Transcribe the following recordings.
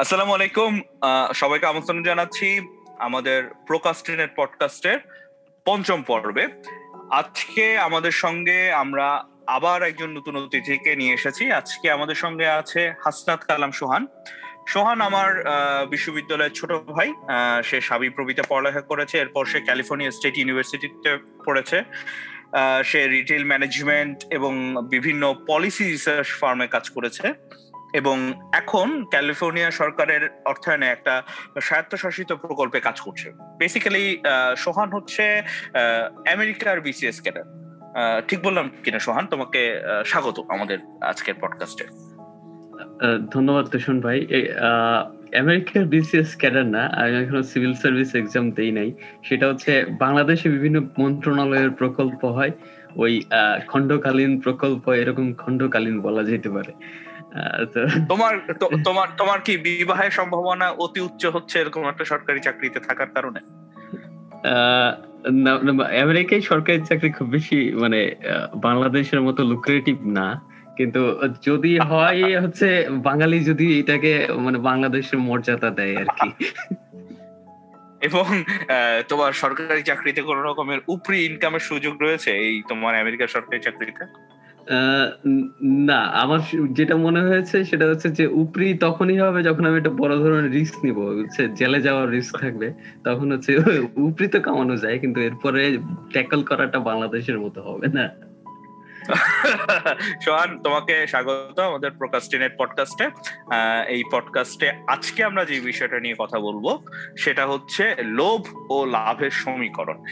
আসসালামু আলাইকুম। সবাইকে আমন্ত্রণ জানাচ্ছি আমাদের প্রোকাস্টিনেট পডকাস্টের পঞ্চম পর্বে। আজকে আমাদের সঙ্গে আমরা আবার একজন নতুন অতিথিকে নিয়ে এসেছি। আজকে আমাদের সঙ্গে আছে হাসনাত কালাম সোহান। সোহান আমার বিশ্ববিদ্যালয়ের ছোট ভাই। সে সাবি প্রবিতে পড়ালেখা করেছে। এরপর সে ক্যালিফোর্নিয়া স্টেট ইউনিভার্সিটিতে পড়েছে। সে রিটেল ম্যানেজমেন্ট এবং বিভিন্ন পলিসি রিসার্চ ফার্মে কাজ করেছে। এবং এখন ক্যালিফোর্নিয়া সরকারের অর্থায়নে একটা স্বায়ত্তশাসিত প্রকল্পে কাজ করছে। বেসিক্যালি সোহান হচ্ছে আমেরিকার বিসিএস ক্যাডার ঠিক বললাম কিনা সোহান? তোমাকে স্বাগত আমাদের আজকের পডকাস্টে ধন্যবাদ তুষণ ভাই। আমেরিকার বিসিএস ক্যাডার না, আমি এখনও সিভিল সার্ভিস এক্সাম দেই নাই। সেটা হচ্ছে বাংলাদেশে বিভিন্ন মন্ত্রণালয়ের প্রকল্প হয়। ওই খণ্ডকালীন প্রকল্প, এরকম খণ্ডকালীন বলা যেতে পারে। তোমার তোমার তোমার কি বিবাহের সম্ভাবনা অতি উচ্চ হচ্ছে এরকম একটা সরকারি চাকরিতে থাকার কারণে? আমেরিকায় সরকারি চাকরি খুব বেশি মানে বাংলাদেশের মতো লুক্রেটিভ না। কিন্তু যদি হয় হচ্ছে বাঙালি যদি এটাকে মানে বাংলাদেশের মর্যাদা দেয় আর কি। এবং তোমার সরকারি চাকরিতে কোন রকমের উপরি ইনকামের সুযোগ রয়েছে এই তোমার আমেরিকার সরকারি চাকরিতে? না, আমার যেটা মনে হয়েছে সেটা হচ্ছে যে উপরি তখনই হবে যখন আমি একটা বড় ধরনের রিস্ক নিব, হচ্ছে জেলে যাওয়ার রিস্ক থাকবে, তখন হচ্ছে উপরি তো কামানো যায়, কিন্তু এরপরে ট্যাকল করাটা বাংলাদেশের মতো হবে না। সোহান, তোমাকে স্বাগত আমাদের প্রকাস্টিনেট পডকাস্টে এই পডকাস্টে আজকে আমরা যে বিষয়টা নিয়ে কথা বলব, সেটা হচ্ছে লোভ ও লাভের সমীকরণ।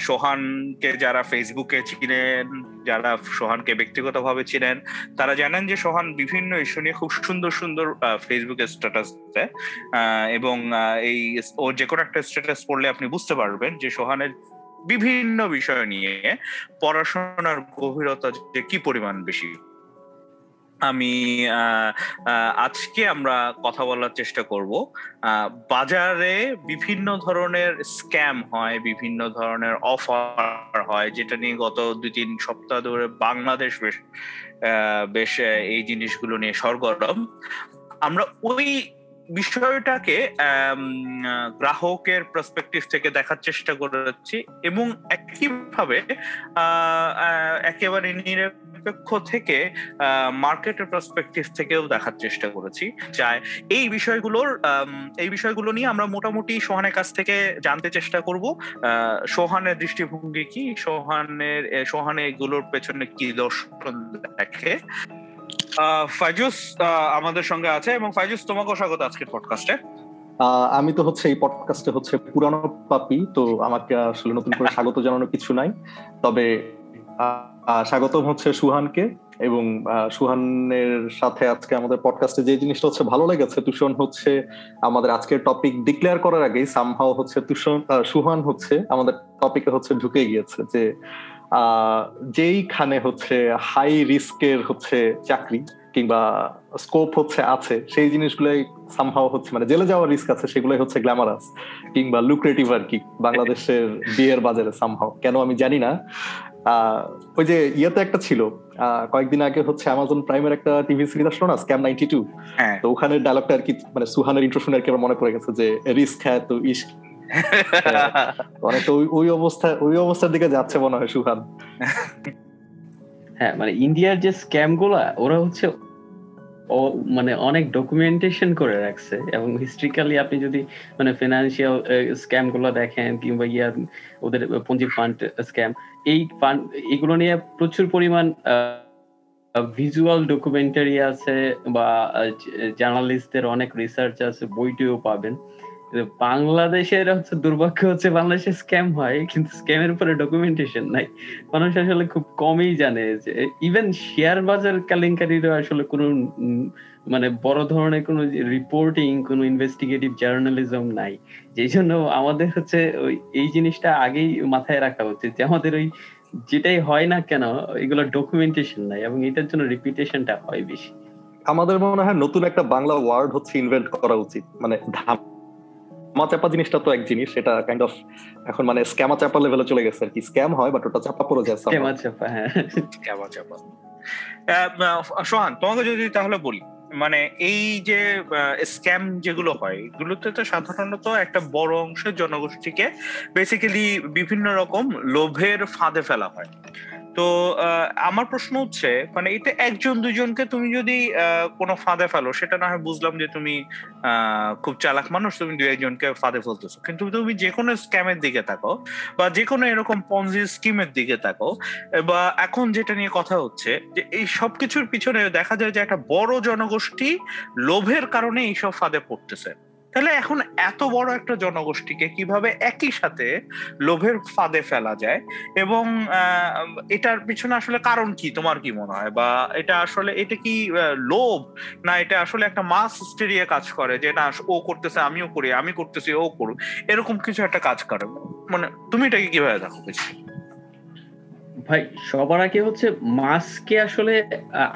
সোহানকে যারা ফেসবুকে চিনেন, যারা সোহানকে ব্যক্তিগতভাবে চিনেন, তারা জানেন যে সোহান বিভিন্ন ইস্যু নিয়ে খুব সুন্দর সুন্দর ফেসবুকে স্ট্যাটাস দেয়। এবং এই, ওর যে কোনো একটা স্ট্যাটাস পড়লে আপনি বুঝতে পারবেন যে সোহানের বিভিন্ন বিষয় নিয়ে পড়াশোনার গভীরতা যে কি পরিমাণ বেশি, আমি আজকে আমরা কথা বলার চেষ্টা করব। বাজারে বিভিন্ন ধরনের স্ক্যাম হয়, বিভিন্ন ধরনের অফার হয়, যেটা নিয়ে গত দুই তিন সপ্তাহ ধরে বাংলাদেশ বেশ বেশ এই জিনিসগুলো নিয়ে সরগরম। আমরা ওই বিষয়টাকে গ্রাহকের পার্সপেক্টিভ থেকে দেখার চেষ্টা করেছি এবং একইভাবে একেবারে নিরপেক্ষ থেকে মার্কেটের পার্সপেক্টিভ থেকেও দেখার চেষ্টা করেছি। চাই এই বিষয়গুলোর এই বিষয়গুলো নিয়ে আমরা মোটামুটি সোহানের কাছ থেকে জানতে চেষ্টা করব। সোহানের দৃষ্টিভঙ্গি কি? সোহানের সোহানে এগুলোর পেছনে কি দর্শন দেখে? ফাইজুস আমাদের সঙ্গে আছে এবং ফাইজুস, তোমাকেও স্বাগত আজকের পডকাস্টে আমি তো হচ্ছে এই পডকাস্টে হচ্ছে পুরানো পাপি, তো আমাকে আসলে নতুন করে স্বাগত জানানো কিছু নাই। তবে স্বাগতম হচ্ছে সুহানকে এবং সুহানের সাথে আজকে আমাদের পডকাস্টে যে জিনিসটা হচ্ছে ভালো লেগেছে তুষন হচ্ছে আমাদের আজকের টপিক ডিক্লেয়ার করার আগেই সামহাও হচ্ছে তুষন সুহান হচ্ছে আমাদের টপিকে হচ্ছে ঢুকে গিয়েছে যে যেইখানে হচ্ছে হাই রিস্কের হচ্ছে চাকরি কিংবা স্কোপ হচ্ছে আছে সেই জিনিসগুলোই সামহাও হচ্ছে মানে জেলে যাওয়ার রিস্ক আছে সেগুলোই হচ্ছে গ্ল্যামারাস কিংবা লুক্রেটিভ আর কি বাংলাদেশের বিয়ের বাজারে সামহাও কেন আমি জানি না। ওই যে ইয়েতে একটা ছিল কয়েকদিন আগে হচ্ছে অ্যামাজন প্রাইমের একটা টিভি সিরিজ আসলো না স্ক্যাম নাইনটি টু তো ওখানে ডায়লগটা আর কি মানে সুহানের ইন্ট্রো শুনে আর কি আমার মনে পড়ে গেছে যে রিস্ক হ্যাঁ তো ইস্ক অনেকটা ওই ওই অবস্থা ওই অবস্থার দিকে যাচ্ছে মনে হয় সুহান। হ্যাঁ মানে ইন্ডিয়ার যে স্ক্যামগুলা ওরা হচ্ছে ও মানে অনেক ডকুমেন্টেশন করে রাখছে এবং হিস্ট্রিক্যালি আপনি যদি মানে ফিনান্সিয়াল স্ক্যামগুলো দেখেন কিংবা ইয়া ওদের পুঁজি ফান্ড স্ক্যাম এই ফান্ড এগুলো নিয়ে প্রচুর পরিমাণ ভিজুয়াল ডকুমেন্টারি আছে বা জার্নালিস্টদের অনেক রিসার্চ আছে বইটিও পাবেন। বাংলাদেশের হচ্ছে দুর্ভাগ্য হচ্ছে বাংলাদেশে স্ক্যাম হয়, কিন্তু স্ক্যামের উপরে ডকুমেন্টেশন নাই। মানুষ আসলে খুব কমই জানে যে ইভেন শেয়ার বাজার কেলেঙ্কারিরও আসলে কোনো মানে বড় ধরনের কোনো রিপোর্টিং কোনো ইনভেস্টিগেটিভ জার্নালিজম নাই। যেই জন্য আমাদের হচ্ছে ওই, এই জিনিসটা আগেই মাথায় রাখা উচিত যে আমাদের ওই যেটাই হয় না কেন, এগুলো ডকুমেন্টেশন নাই এবং এটার জন্য রিপিটেশনটা হয় বেশি। আমাদের মনে হয় নতুন একটা বাংলা ওয়ার্ড হচ্ছে ইনভেন্ট করা উচিত। মানে স্ক্যামা চাপা জিনিসটা তো এক জিনিস সেটা কাইন্ড অফ এখন মানে স্ক্যামা চাপা লেভেলে চলে গেছে আর কি। স্ক্যাম হয় বাট ওটা চাপা পড়ে যায় স্ক্যামা চাপা হ্যাঁ। স্ক্যামা চাপা। সোহান তোমাকে যদি তাহলে বলি মানে এই যে স্ক্যাম যেগুলো হয় এগুলোতে তো সাধারণত একটা বড় অংশের জনগোষ্ঠীকে বেসিক্যালি বিভিন্ন রকম লোভের ফাঁদে ফেলা হয়। তো আমার প্রশ্ন হচ্ছে মানে এটা একজন, দুজনকে তুমি যদি কোনো ফাঁদে ফেলো, সেটা না হয় বুঝলাম যে তুমি খুব চালাক মানুষ, তুমি দু একজনকে ফাঁদে ফেলতেছো। কিন্তু তুমি যে কোনো স্ক্যামের দিকে থাকো বা যে কোনো এরকম পঞ্জি স্কিমের দিকে থাকো বা এখন যেটা নিয়ে কথা হচ্ছে, যে এই সব কিছুর পিছনে দেখা যায় যে একটা বড় জনগোষ্ঠী লোভের কারণে এইসব ফাঁদে পড়তেছে। তাহলে এখন এত বড় একটা জনগোষ্ঠীকে কীভাবে একই সাথে লোভের ফাঁদে ফেলা যায়? এবং এটার পিছনে আসলে কারণ কি? তোমার কি মনে হয়? বা এটা আসলে, এটা কি লোভ? না এটা আসলে একটা মাস হিস্টেরিয়া কাজ করে যে, না, ও করতেছে, আমিও করি, আমি করতেছি, ও করুক। এরকম কিছু একটা কাজ করে। মানে তুমি এটাকে কীভাবে দেখো? কিছু ভাই, সবার আগে হচ্ছে মাসকে আসলে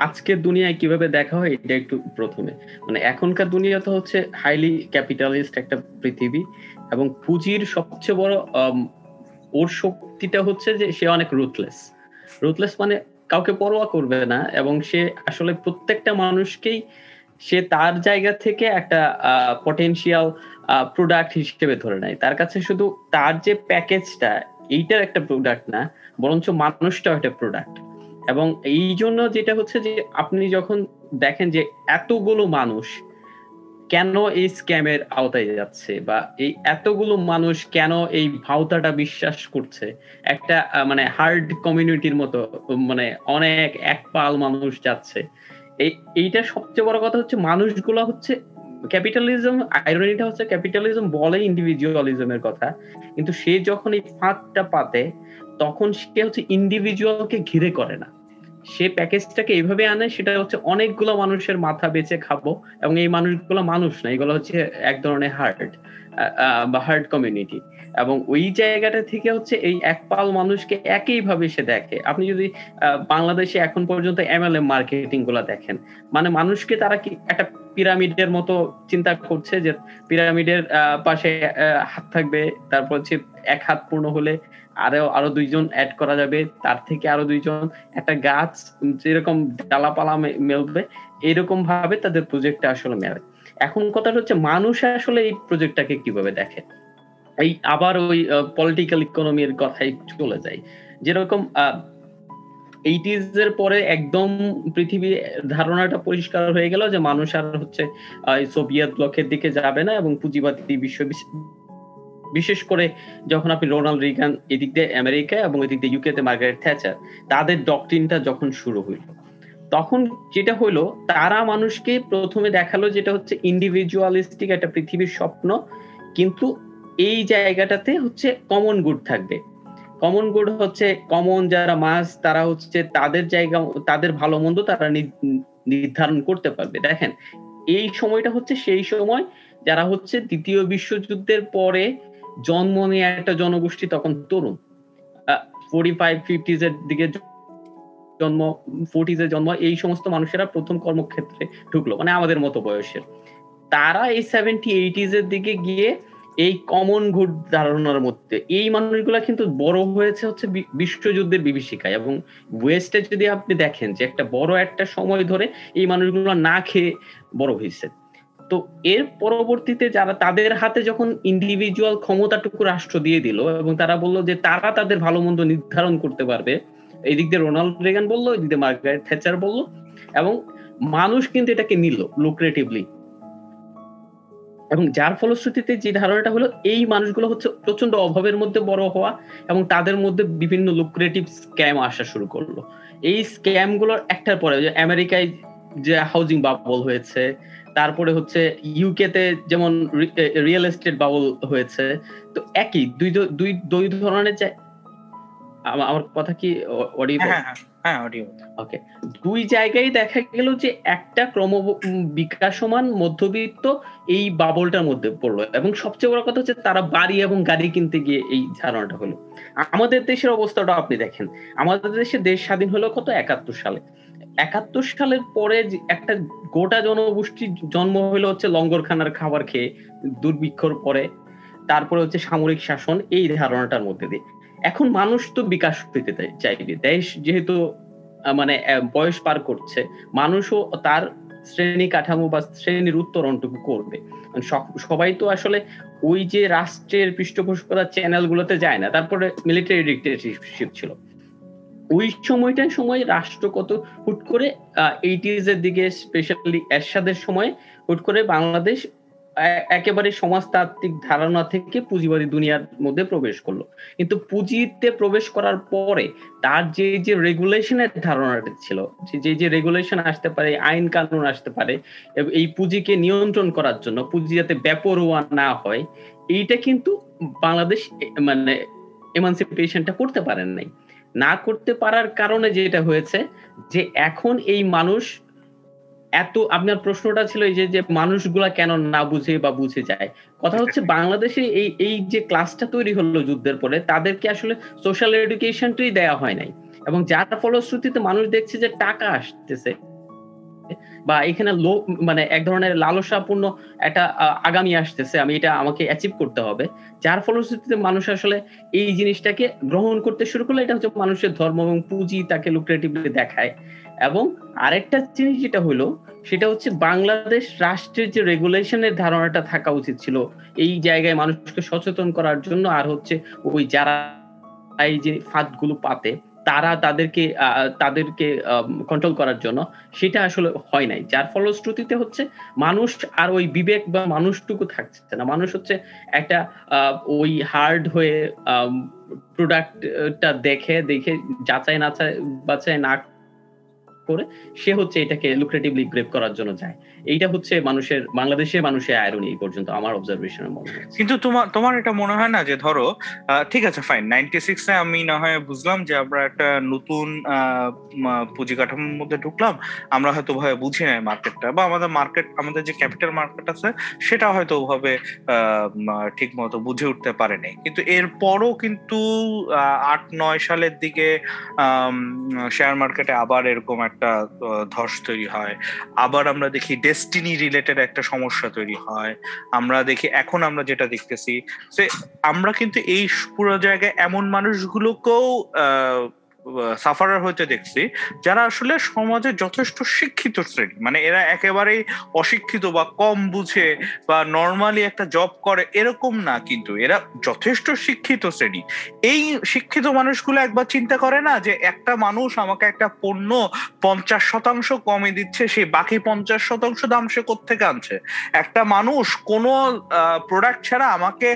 আজকের দুনিয়ায় কীভাবে দেখা হয়, এটা একটু প্রথমে। মানে এখনকার দুনিয়া তো হচ্ছে হাইলি ক্যাপিটালিস্ট একটা পৃথিবী এবং পুঁজির সবচেয়ে বড় ওর শক্তিটা হচ্ছে যে সে অনেক রুথলেস রুথলেস মানে কাউকে পরোয়া করবে না এবং সে আসলে প্রত্যেকটা মানুষকেই সে তার জায়গা থেকে একটা পটেনশিয়াল প্রোডাক্ট হিসেবে ধরে নেয়। তার কাছে শুধু তার যে প্যাকেজটা এইটার একটা প্রোডাক্ট না, বরঞ্চ মানুষটাও একটা প্রোডাক্ট এবং এই জন্য যেটা হচ্ছে যে, আপনি যখন দেখেন যে এতগুলো মানুষ কেন এই স্ক্যামের আওতায় যাচ্ছে বা এই এতগুলো মানুষ কেন এই ভাওতাটা বিশ্বাস করছে? একটা মানে হার্ড কমিউনিটির মতো মানে অনেক একপাল মানুষ যাচ্ছে। এই, এইটা সবচেয়ে বড় কথা হচ্ছে মানুষগুলো হচ্ছে ক্যাপিটালিজম আইরনিটা হচ্ছে ক্যাপিটালিজম বলে ইন্ডিভিজুয়ালিজমের কথা, কিন্তু সে যখন এই ফাঁদটা পাতে, তখন সে হচ্ছে ইন্ডিভিজুয়ালকে ঘিরে করে না। সে প্যাকেজটাকে এইভাবে আনে, সেটা হচ্ছে অনেকগুলো মানুষের মাথা বেঁচে খাব, এবং এই মানুষগুলো মানুষ না, এগুলো হচ্ছে এক ধরনের হার্ট বা হার্ট কমিউনিটি এবং ওই জায়গাটা থেকে হচ্ছে এই এক পাল মানুষকে একইভাবে সে দেখে। আপনি যদি বাংলাদেশে এখন পর্যন্ত এমএলএম মার্কেটিংগুলা দেখেন মানে মানুষকে তারা কি একটা পিরামিডের মতো চিন্তা করছে যে পিরামিডের পাশে হাত থাকবে, তারপর হচ্ছে এক হাত পূর্ণ হলে আরও আরও দুইজন অ্যাড করা যাবে, তার থেকে আরও দুইজন একটা গাছ যেরকম ডালাপালা মেলবে এরকম ভাবে তাদের প্রজেক্টটা আসলে মেলে। এখন কথাটা হচ্ছে, মানুষ আসলে এই প্রজেক্টটাকে কীভাবে দেখে? এই আবার ওই পলিটিক্যাল ইকোনমির কথাই চলে যায়। যেরকম এইটিজ এর পরে একদম পৃথিবী, ধারণাটা পরিষ্কার হয়ে গেল যে মানুষ আর হচ্ছে সোভিয়েত ব্লকের দিকে যাবে না এবং পুঁজিবাদী বিশ্ব বিশেষ করে যখন আপনি রোনাল্ড রিগান এদিক দিয়ে আমেরিকা এবং এদিক দিয়ে ইউকেতে মার্গারেট থ্যাচার, তাদের ডকট্রিনটা যখন শুরু হইল, তখন যেটা হইল, তারা মানুষকে প্রথমে দেখাল যেটা হচ্ছে ইন্ডিভিজুয়ালিস্টিক একটা পৃথিবীর স্বপ্ন, কিন্তু এই জায়গাটাতে হচ্ছে কমন গুড থাকবে। কমন গুড হচ্ছে কমন যারা মাস তারা হচ্ছে তাদের জায়গা, তাদের ভালো মন্দ তারা নির্ধারণ করতে পারবে। দেখেন, এই সময়টা হচ্ছে সেই সময় যারা হচ্ছে দ্বিতীয় বিশ্বযুদ্ধের পরে জন্ম নেওয়া একটা জনগোষ্ঠী তখন তরুণ। ফোর্টি ফাইভ দিকে জন্ম ফোর্টিজ এর জন্ম, এই সমস্ত মানুষেরা প্রথম কর্মক্ষেত্রে ঢুকলো মানে আমাদের মতো বয়সের। তারা এই সেভেন্টি এইটিজ এর দিকে গিয়ে এই কমন গুড ধারণার মধ্যে, এই মানুষগুলা কিন্তু বড় হয়েছে হচ্ছে বিশ্বযুদ্ধের বিভীষিকায় এবং ওয়েস্টে যদি আপনি দেখেন যে একটা বড় একটা সময় ধরে এই মানুষগুলো না খেয়ে বড় হয়েছে। তো এর পরবর্তীতে যারা তাদের হাতে যখন ইন্ডিভিজুয়াল ক্ষমতাটুকু রাষ্ট্র দিয়ে দিল এবং তারা বলল যে তারা তাদের ভালো মন্দ নির্ধারণ করতে পারবে, এই দিক দিয়ে রোনাল্ড রেগান বলল, এই দিক দিয়ে মার্গারেট থ্যাচার বলল এবং মানুষ কিন্তু এটাকে নিল লুক্রেটিভলি এবং যার ফলশ্রুতিতে যে ধারণাটা হলো, এই মানুষগুলো হচ্ছে প্রচণ্ড অভাবের মধ্যে বড় হওয়া এবং তাদের মধ্যে বিভিন্ন লুক্রেটিভ স্ক্যাম আসা শুরু করল। এই স্ক্যামগুলোর একটার পরে যে আমেরিকায় যে হাউজিং বাবল হয়েছে, তারপরে হচ্ছে ইউকেতে যেমন রিয়েল এস্টেট বাবল হয়েছে, তো একই দুই দুই দুই ধরনের আমার কথা কি অডিও হ্যাঁ, হ্যাঁ ওকে দুই জায়গায় দেখা গেল যে একটা ক্রম বিকাশমান মধ্যবিত্ত এই বাবলটার মধ্যে পড়ল এবং সবচেয়ে বড় কথা হচ্ছে তারা বাড়ি এবং গাড়ি কিনতে গিয়ে এই ধারণাটা হলো। আমাদের দেশের অবস্থাটা আপনি দেখেন। আমাদের দেশে দেশ স্বাধীন হলো কত? একাত্তর সালে। একাত্তর সালের পরে একটা গোটা জনগোষ্ঠীর জন্ম হলো হচ্ছে লঙ্গরখানার খাবার খেয়ে দুর্ভিক্ষর পরে। তারপরে হচ্ছে সামরিক শাসন এই ধারণাটার মধ্যে দিয়ে। এখন মানুষ তো বিকাশ পেতে চাইবে। দেশ যেহেতু মানে বয়স পার করছে, মানুষও তার শ্রেণি কাঠামো বা শ্রেণির উত্তরণটুকু করবে। সবাই তো আসলে ওই যে রাষ্ট্রের পৃষ্ঠপোষকতার চ্যানেলগুলোতে যায় না, তারপরে মিলিটারি ডিক্টেটরশিপ ছিল। ওই সময়টার সময় রাষ্ট্র কত হুট করে এইটিজ এর দিকে স্পেশালি এরশাদের সময়, হুট করে বাংলাদেশ একেবারে সমাজতাত্ত্বিক ধারণা থেকে পুঁজিবাদী দুনিয়ার মধ্যে প্রবেশ করল। কিন্তু পুঁজিতে প্রবেশ করার পরে তার যে যে রেগুলেশনের ধারণাটা ছিল, যে যে রেগুলেশন আসতে পারে, আইন কানুন আসতে পারে এই পুঁজিকে নিয়ন্ত্রণ করার জন্য, পুঁজি যাতে ব্যাপরোয়া না হয়, এইটা কিন্তু বাংলাদেশ মানে এমানসিপেশনটা করতে পারেন নাই। না করতে পারার কারণে যেটা হয়েছে, যে এখন এই মানুষ এত, আপনার প্রশ্নটা ছিল এই যে মানুষগুলা কেন না বুঝে বা বুঝে যায়? কথা হচ্ছে বাংলাদেশে এই এই যে ক্লাসটা তৈরি হলো যুদ্ধের পরে, তাদেরকে আসলে সোশ্যাল এডুকেশনটাই দেওয়া হয় নাই। এবং যার ফলশ্রুতিতে মানুষ দেখছে যে টাকা আসতেছে, বা এখানে লোক মানে এক ধরনের লালসাপূর্ণ একটা আগামী আসতেছে, আমি এটা আমাকে অ্যাচিভ করতে হবে। যার ফলশ্রুতিতে মানুষ আসলে এই জিনিসটাকে গ্রহণ করতে শুরু করলে, এটা হচ্ছে মানুষের ধর্ম এবং পুঁজি তাকে লুক্রেটিভলি দেখায়। এবং আরেকটা জিনিস যেটা হলো, সেটা হচ্ছে বাংলাদেশ রাষ্ট্রের যে রেগুলেশনের ধারণাটা থাকা উচিত ছিল, এই জায়গায় মানুষকে সচেতন করার জন্য আর হচ্ছে ওই যারা এই যে ফাঁদগুলো পাতে, তারা তাদেরকে তাদেরকে কন্ট্রোল করার জন্য, সেটা আসলে হয় নাই। যার ফলশ্রুতিতে হচ্ছে মানুষ আর ওই বিবেক বা মানুষটুকু থাকছে না। মানুষ হচ্ছে একটা ওই হার্ড হয়ে প্রোডাক্টটা দেখে দেখে যাচাই না বাছাই না করে সে হচ্ছে এটাকে লুক্রেটিভলি গ্রেপ করার জন্য যায়। এইটা হচ্ছে মানুষের বাংলাদেশের মানুষের আয়রনি এই পর্যন্ত আমার অবজারভেশনে মনে হয়। কিন্তু তোমার তোমার এটা মনে হয় না যে ধরো ঠিক আছে ফাইন নাইনটি সিক্সে আমি না হয় বুঝলাম যে আমরা একটা নতুন পুঁজি কাঠামোর মধ্যে ঢুকলাম, আমরা হয়তো ভাবে বুঝি নাই মার্কেটটা বা আমাদের মার্কেট আমাদের যে ক্যাপিটাল মার্কেট আছে, সেটা হয়তো ওভাবে ঠিক মতো বুঝে উঠতে পারে নাই। কিন্তু এরপরও কিন্তু আট, নয় সালের দিকে শেয়ার মার্কেটে আবার এরকম একটা ধস তৈরি হয়। আবার আমরা দেখি ডেস্টিনি রিলেটেড একটা সমস্যা তৈরি হয়। আমরা দেখি, এখন আমরা যেটা দেখতেছি, সে আমরা কিন্তু এই পুরো জায়গায় এমন মানুষগুলোকেও সাফারার হইতে দেখছি, যারা আসলে সমাজে যথেষ্ট শিক্ষিত শ্রেণি। মানে এরা একেবারেই অশিক্ষিত বা কম বুঝে বা নর্মালি একটা জব করে, এরকম না কিন্তু। এরা যথেষ্ট শিক্ষিত শ্রেণি। এই শিক্ষিত মানুষগুলো একবার চিন্তা করে না যে একটা মানুষ আমাকে একটা পণ্য পঞ্চাশ শতাংশ কমে দিচ্ছে সেই বাকি পঞ্চাশ শতাংশ দাম সে কোথেকে আনছে? একটা মানুষ কোনো প্রোডাক্ট ছাড়া আমাকে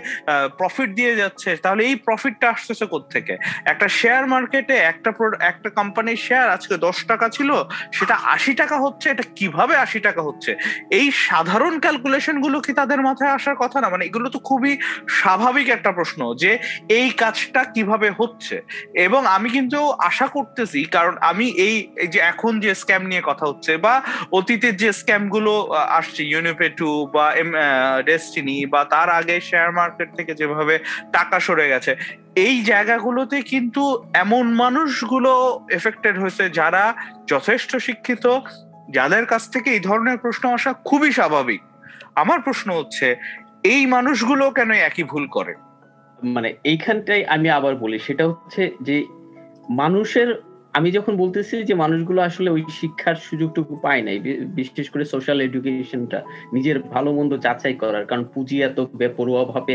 প্রফিট দিয়ে যাচ্ছে, তাহলে এই প্রফিটটা আসতেছে কোথেকে একটা শেয়ার মার্কেটে একটা একটা কোম্পানির শেয়ার আজকে দশ টাকা ছিল, সেটা আশি টাকা হচ্ছে, এটা কীভাবে আশি টাকা হচ্ছে? এই সাধারণ ক্যালকুলেশনগুলো কি তাদের মাথায় আসার কথা না? মানে এগুলো তো খুবই স্বাভাবিক একটা প্রশ্ন যে এই কাজটা কীভাবে হচ্ছে? এবং আমি কিন্তু আশা করতেছি, কারণ আমি এই যে এখন যে স্ক্যাম নিয়ে কথা হচ্ছে বা অতীতের যে স্ক্যামগুলো আসছে ইউনিপে টু বা ডেস্টিনি বা তার আগে শেয়ার মার্কেট থেকে যেভাবে টাকা সরে গেছে এই জায়গাগুলোতে কিন্তু এমন মানুষগুলো এফেক্টেড হয়েছে যারা যথেষ্ট শিক্ষিত, যাদের কাছ থেকে এই ধরনের প্রশ্ন আসা খুবই স্বাভাবিক। আমার প্রশ্ন হচ্ছে, এই মানুষগুলো কেন একই ভুল করে? মানে এইখানটাই আমি আবার বলি, সেটা হচ্ছে যে মানুষের আমি যখন বলতেছি যে মানুষগুলো আসলে ওই শিক্ষার সুযোগটুকু পায় নাই বিশেষ করে সোশ্যাল এডুকেশনটা নিজের ভালো মন্দ যাচাই করার, কারণ পুঁজি এত বেপরোয়া ভাবে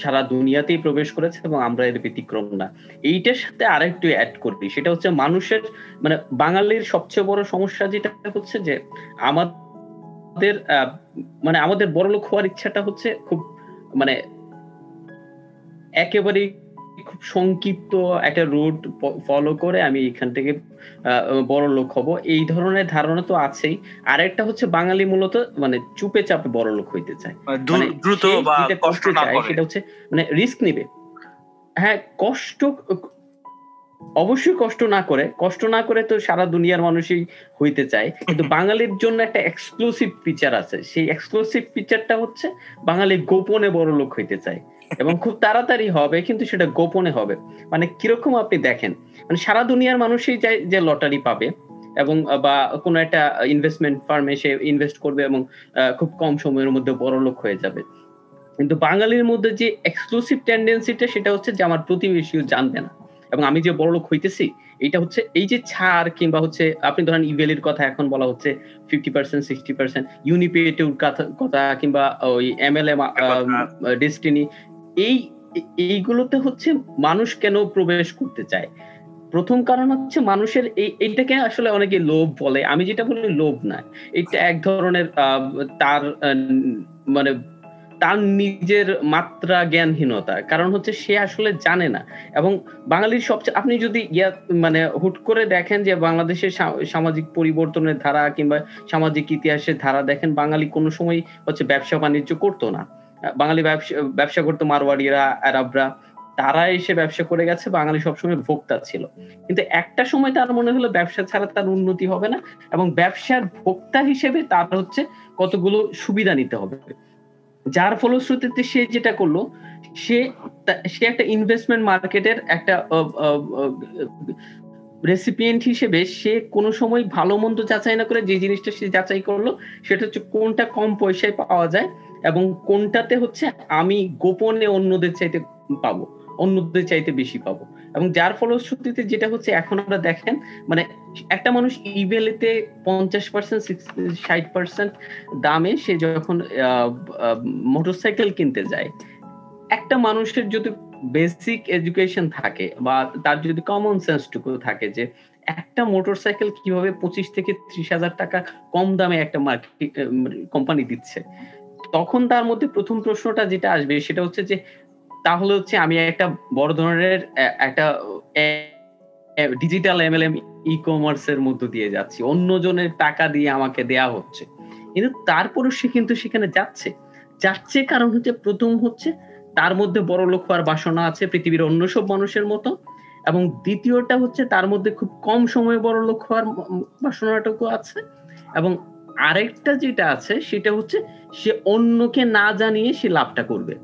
সারা দুনিয়াতেই প্রবেশ করেছে এবং আমরা এর ব্যতিক্রম না। এইটার সাথে আরেকটু অ্যাড করবি সেটা হচ্ছে মানুষের মানে বাঙালির সবচেয়ে বড় সমস্যা যেটা হচ্ছে যে, আমাদের মানে আমাদের বড়লোক হওয়ার ইচ্ছাটা হচ্ছে খুব মানে একেবারেই খুব সংক্ষিপ্ত একটা রুট ফলো করে আমি এখান থেকে বড় লোক হব। এই ধরনের ধারণা তো আছেই। আর একটা হচ্ছে বাঙালি মূলত মানে চুপে চাপে বড় লোক হইতে চায়। মানে দ্রুত কষ্ট চায় সেটা হচ্ছে মানে রিস্ক নিবে। হ্যাঁ কষ্ট অবশ্যই কষ্ট না করে। কষ্ট না করে তো সারা দুনিয়ার মানুষই হইতে চায়। কিন্তু বাঙালির জন্য একটা এক্সক্লুসিভ ফিচার আছে। সেই এক্সক্লুসিভ ফিচারটা হচ্ছে বাঙালি গোপনে বড় লোক হইতে চায়। এবং খুব তাড়াতাড়ি হবে কিন্তু সেটা গোপনে হবে। মানে কীরকম আপনি দেখেন মানে সারা দুনিয়ার মানুষই চায় যে লটারি পাবে এবং বা কোনো একটা ইনভেস্টমেন্ট ফার্মে সে ইনভেস্ট করবে এবং খুব কম সময়ের মধ্যে বড় লোক হয়ে যাবে। কিন্তু বাঙালির মধ্যে যে এক্সক্লুসিভ টেন্ডেন্সিটা সেটা হচ্ছে যে আমার প্রতিবেশীও জানবে না। এবং আমি যে বড় লোক হইতেছি এটা হচ্ছে এই যে ছাড় কিংবা হচ্ছে আপনি ধরেন ইভেলির কথা এখন বলা হচ্ছে ফিফটি পার্সেন্ট সিক্সটি পার্সেন্ট ইউনিপেটিভ কথা কিংবা ওই এমএলএ ডেস্টিনি এই, এইগুলোতে হচ্ছে মানুষ কেন প্রবেশ করতে চায়? প্রথম কারণ হচ্ছে মানুষের এই, এইটাকে আসলে অনেকে লোভ বলে। আমি যেটা বলি লোভ না। এটা এক ধরনের তার মানে তার নিজের মাত্রা জ্ঞানহীনতা কারণ হচ্ছে সে আসলে জানে না। এবং বাঙালির সবচেয়ে, আপনি যদি ইয়া মানে হুট করে দেখেন যে বাংলাদেশের সামাজিক পরিবর্তনের ধারা কিংবা সামাজিক ইতিহাসের ধারা দেখেন, বাঙালি কোনো সময় হচ্ছে ব্যবসা বাণিজ্য করতো না। বাঙালি ব্যবসা ব্যবসা করতো মারওয়াড়িরা, আরবরা, তারা এসে ব্যবসা করে গেছে, বাঙালি সবসময় ভোক্তা ছিল। কিন্তু একটা সময় তার মনে হলো ব্যবসা ছাড়া তার উন্নতি হবে না এবং ব্যবসার ভোক্তা হিসেবে তার হচ্ছে কতগুলো সুবিধা নিতে হবে। যার ফলশ্রুতিতে সে যেটা করল, সে সে একটা ইনভেস্টমেন্ট মার্কেটের একটা রেসিপিয়েন্ট হিসেবে সে কোনো সময় ভালো মন্দ যাচাই না করে যে জিনিসটা সে যাচাই করল, সেটা হচ্ছে কোনটা কম পয়সায় পাওয়া যায় এবং কোনটাতে হচ্ছে আমি গোপনে অন্যদের চাইতে পাবো, অন্যদের চাইতে বেশি পাবো। এবং যার ফলশ্রুতিতে যেটা হচ্ছে, এখন আমরা দেখেন মানে একটা মানুষ ইবেলেতে পঞ্চাশ পার্সেন্ট ষাট পার্সেন্ট দামে সে যখন মোটরসাইকেল কিনতে যায়, একটা মানুষের যদি বেসিক এডুকেশন থাকে বা তার যদি কমন সেন্সটুকু থাকে যে একটা মোটরসাইকেল কীভাবে পঁচিশ থেকে ত্রিশ হাজার টাকা কম দামে একটা মার্কেট কোম্পানি দিচ্ছে তখন তার মধ্যে প্রথম প্রশ্নটা যেটা আসবে সেটা হচ্ছে যে, তাহলে হচ্ছে আমি একটা বড় ধরনের একটা ডিজিটাল এমএলএম ই কমার্সের মধ্য দিয়ে যাচ্ছি। অন্যজনের টাকা দিয়ে আমাকে দেয়া হচ্ছে। কিন্তু তারপরও সে কিন্তু সেখানে যাচ্ছে। যাচ্ছে কারণ হচ্ছে প্রথম হচ্ছে তার মধ্যে বড় লোক হওয়ার বাসনা আছে পৃথিবীর অন্য সব মানুষের মতো। এবং দ্বিতীয়টা হচ্ছে তার মধ্যে খুব কম সময়ে বড় লোক হওয়ার বাসনাটুকু আছে। এবং আরেকটা যেটা আছে, সেটা হচ্ছে সে অন্যকে না জানিয়ে সে লাভটা করবে।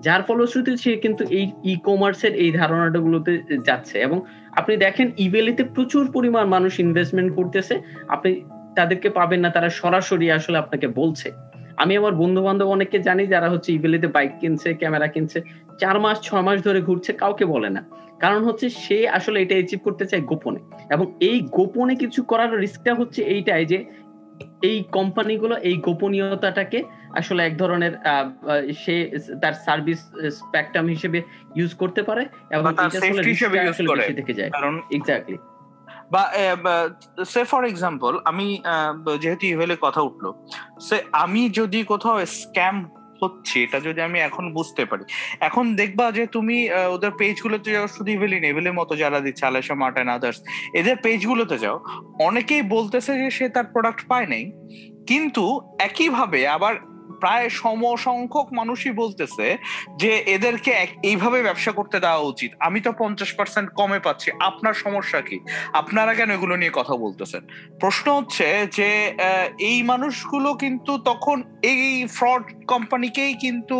যার ফলশ্রুতি সে কিন্তু এই ই কমার্সের এই ধারণাটাগুলোতে যাচ্ছে এবং আপনি দেখেন ইবেলিতে প্রচুর পরিমাণ মানুষ ইনভেস্টমেন্ট করতেছে। আপনি তাদেরকে পাবেন না, তারা সরাসরি আসলে আপনাকে বলছে। আমি আমার বন্ধু বান্ধব অনেককে জানি যারা হচ্ছে ইবেলিতে বাইক কিনছে ক্যামেরা কিনছে, চার মাস ছ মাস ধরে ঘুরছে, কাউকে বলে না। কারণ হচ্ছে সে আসলে এটা অ্যাচিভ করতে চায় গোপনে। এবং এই গোপনে কিছু করার রিস্কটা হচ্ছে এইটাই যে এই কোম্পানিগুলো এই গোপনীয়তাটাকে আসলে এক ধরনের সে তার সার্ভিস স্পেকট্রাম হিসেবে ইউজ করতে পারে এবং তার সেফটি হিসেবে ইউজ করে। থেকে যায়। কারণ এক্স্যাক্টলি বা সে ফর এক্সাম্পল আমি যেহেতু ইভেলে কথা উঠল সে আমি যদি কোথাও স্ক্যাম হচ্ছে এটা যদি আমি এখন বুঝতে পারি। এখন দেখবা যে তুমি ওদের পেজ গুলোতে যাও, শুধু ইভেলি নেভেলের মতো যারা দিচ্ছে আলেশা মার্টেন আদার্স এদের পেজ গুলোতে যাও, অনেকেই বলতেছে যে সে তার প্রোডাক্ট পায় নাই। কিন্তু একইভাবে আবার প্রায় সমসংখ্যক মানুষই বলতেছে যে এদেরকে এইভাবে ব্যবসা করতে দেওয়া উচিত। আমি তো পঞ্চাশ পার্সেন্ট কমে পাচ্ছি। আপনার সমস্যা কি? আপনারা কেন এগুলো নিয়ে কথা বলতেছেন? প্রশ্ন হচ্ছে যে এই মানুষগুলো কিন্তু তখন এই ফ্রড কোম্পানিকেই কিন্তু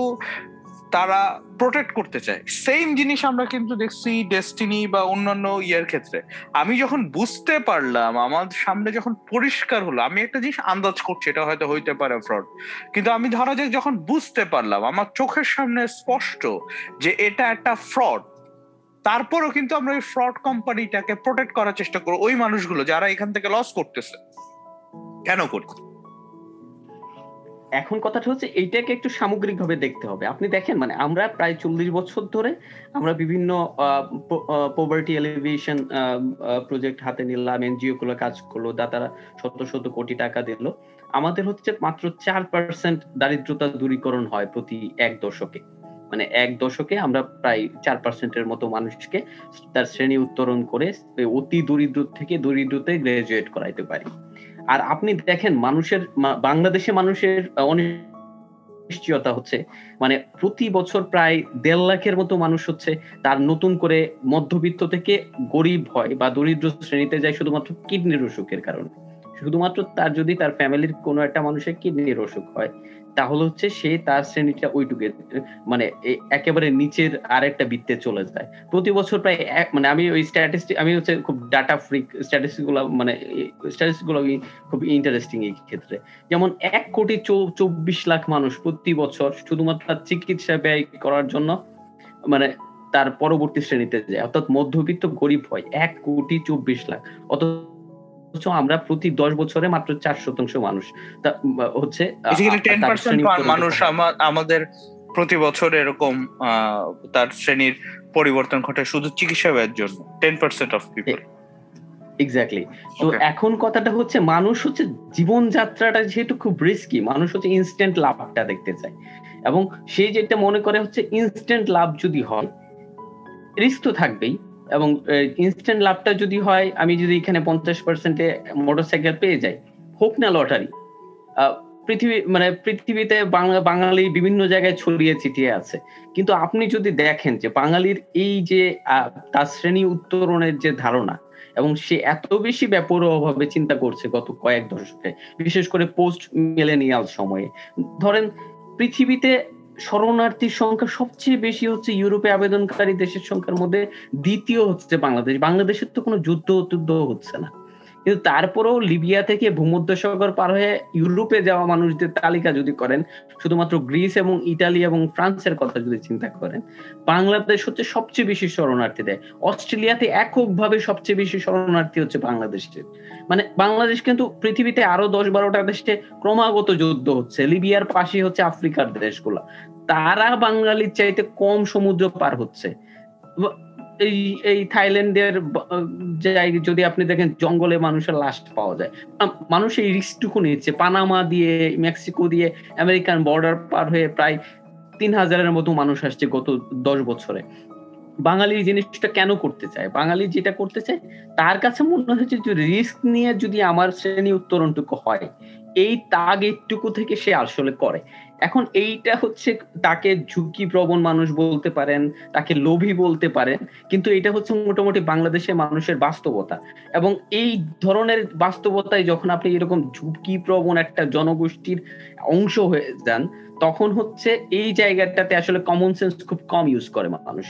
তারা প্রোটেক্ট করতে চায়। সেম জিনিস আমরা কিন্তু দেখছি ডেস্টিনি বা অন্যান্য ইয়ের ক্ষেত্রে। আমি যখন বুঝতে পারলাম, আমার সামনে যখন পরিষ্কার হলো, আমি একটা জিনিস আন্দাজ করছি, এটা হয়তো হইতে পারে ফ্রড কিন্তু আমি ধরা যাক যখন বুঝতে পারলাম, আমার চোখের সামনে স্পষ্ট যে এটা একটা ফ্রড তারপরও কিন্তু আমরা ওই ফ্রড কোম্পানিটাকে প্রোটেক্ট করার চেষ্টা করব ওই মানুষগুলো যারা এখান থেকে লস করতেছে। কেন করি এখন কথাটা হচ্ছে এইটাকে একটু সামগ্রিকভাবে দেখতে হবে। আপনি দেখেন মানে আমরা প্রায় চল্লিশ বছর ধরে আমরা বিভিন্ন পোভার্টি এলিভেশন প্রজেক্ট হাতে নিলাম, এনজিও গুলো কাজ করল, দাতারা শত শত কোটি টাকা দিল। আমাদের হচ্ছে মাত্র চার পার্সেন্ট দারিদ্রতা দূরীকরণ হয় প্রতি এক দশকে। মানে এক দশকে আমরা প্রায় চার পার্সেন্টের মতো মানুষকে তার শ্রেণি উত্তরণ করে অতি দরিদ্র থেকে দরিদ্রতে গ্রাজুয়েট করাইতে পারি। আর আপনি দেখেন মানুষের বাংলাদেশে মানুষের অনিশ্চয়তা হচ্ছে। মানে প্রতি বছর প্রায় দেড় লাখের মতো মানুষ হচ্ছে তার নতুন করে মধ্যবিত্ত থেকে গরিব হয় বা দরিদ্র শ্রেণীতে যায় শুধুমাত্র কিডনির অসুখের কারণে। শুধুমাত্র তার যদি তার ফ্যামিলির কোনো একটা মানুষের কিডনির অসুখ হয় তাহলে হচ্ছে সে তার শ্রেণীটা ওইটুকু মানে একেবারে নিচের আরেকটা বৃত্তে চলে যায়। প্রতি বছর প্রায় এক মানে আমি ওই স্ট্যাটিস্টিক আমি হচ্ছে খুব ডাটা ফ্রিক স্ট্যাটিস্টিকগুলো মানে স্ট্যাটিস্টিকগুলো খুব ইন্টারেস্টিং এই ক্ষেত্রে। যেমন এক কোটি চব্বিশ লাখ মানুষ প্রতি বছর শুধুমাত্র চিকিৎসা ব্যয় করার জন্য মানে তার পরবর্তী শ্রেণীতে যায়। অর্থাৎ মধ্যবিত্ত গরিব হয় এক কোটি চব্বিশ লাখ। অথচ আমরা প্রতি দশ বছরে মাত্র চার শতাংশ মানুষ। তা হচ্ছে মানুষ আমাদের প্রতি বছর এরকম তার শ্রেণির পরিবর্তন ঘটে শুধু চিকিৎসা ব্যয়ের জন্য ten percent of people exactly তো এখন কথাটা হচ্ছে মানুষ হচ্ছে জীবনযাত্রাটা যেহেতু খুব রিস্কি মানুষ হচ্ছে ইনস্ট্যান্ট লাভটা দেখতে চায়। এবং সে যেটা মনে করে হচ্ছে ইনস্ট্যান্ট লাভ যদি হয় রিস্ক তো থাকবেই। এবং ইনস্ট্যান্ট লাভটা যদি হয়, আমি যদি এখানে পঞ্চাশ পার্সেন্টে মোটরসাইকেল পেয়ে যাই, হোক না লটারি পৃথিবী মানে পৃথিবীতে বাঙালি বিভিন্ন জায়গায় ছড়িয়ে ছিটিয়ে আছে। কিন্তু আপনি যদি দেখেন যে বাঙালির এই যে তার শ্রেণি উত্তরণের যে ধারণা, এবং সে এত বেশি ব্যাপরভাবে চিন্তা করছে গত কয়েক দশকে, বিশেষ করে পোস্ট মিলেনিয়াল সময়ে, ধরেন পৃথিবীতে শরণার্থীর সংখ্যা সবচেয়ে বেশি হচ্ছে ইউরোপে আবেদনকারী দেশের সংখ্যার মধ্যে দ্বিতীয় হচ্ছে বাংলাদেশ। বাংলাদেশের তো কোনো যুদ্ধ টুদ্ধ হচ্ছে না। কিন্তু তারপরেও লিবিয়া থেকে ভূমধ্যসাগর পার হয়ে ইউরোপে যাওয়া মানুষদের তালিকা যদি করেন, শুধুমাত্র গ্রিস এবং ইটালি এবং ফ্রান্সের কথা যদি চিন্তা করেন, বাংলাদেশ হচ্ছে সবচেয়ে বেশি শরণার্থী দেয় অস্ট্রেলিয়াতে এককভাবে সবচেয়ে বেশি শরণার্থী হচ্ছে বাংলাদেশের মানে বাংলাদেশ কিন্তু পৃথিবীতে আরও দশ বারোটা দেশে ক্রমাগত যুদ্ধ হচ্ছে। লিবিয়ার পাশে হচ্ছে আফ্রিকার দেশগুলো। তারা বাঙালির চাইতে কম সমুদ্র পার হচ্ছে। এই এই থাইল্যান্ডের যদি আপনি দেখেন জঙ্গলে মানুষের লাশ পাওয়া যায়। মানুষ এই রিস্কটুকু নিচ্ছে পানামা দিয়ে, মেক্সিকো দিয়ে, আমেরিকান বর্ডার পার হয়ে প্রায় তিন হাজারের মতো মানুষ আসছে গত দশ বছরে। বাঙালি জিনিসটা কেন করতে চায়? বাঙালি যেটা করতে চায়, তার কাছে মনে হচ্ছে যে রিস্ক নিয়ে যদি আমার শ্রেণি উত্তরণটুকু হয়, এই তাগ একটুকু থেকে সে আসলে করে। এখন এইটা হচ্ছে তাকে ঝুঁকি প্রবণ মানুষ বলতে পারেন, তাকে লোভী বলতে পারেন, কিন্তু এটা হচ্ছে মোটামুটি বাংলাদেশের মানুষের বাস্তবতা। এবং এই ধরনের বাস্তবতায় যখন আপনি এরকম ঝুঁকি প্রবণ একটা জনগোষ্ঠীর অংশ হয়ে যান, তখন হচ্ছে এই জায়গাটাতে আসলে কমন সেন্স খুব কম ইউজ করে মানুষ।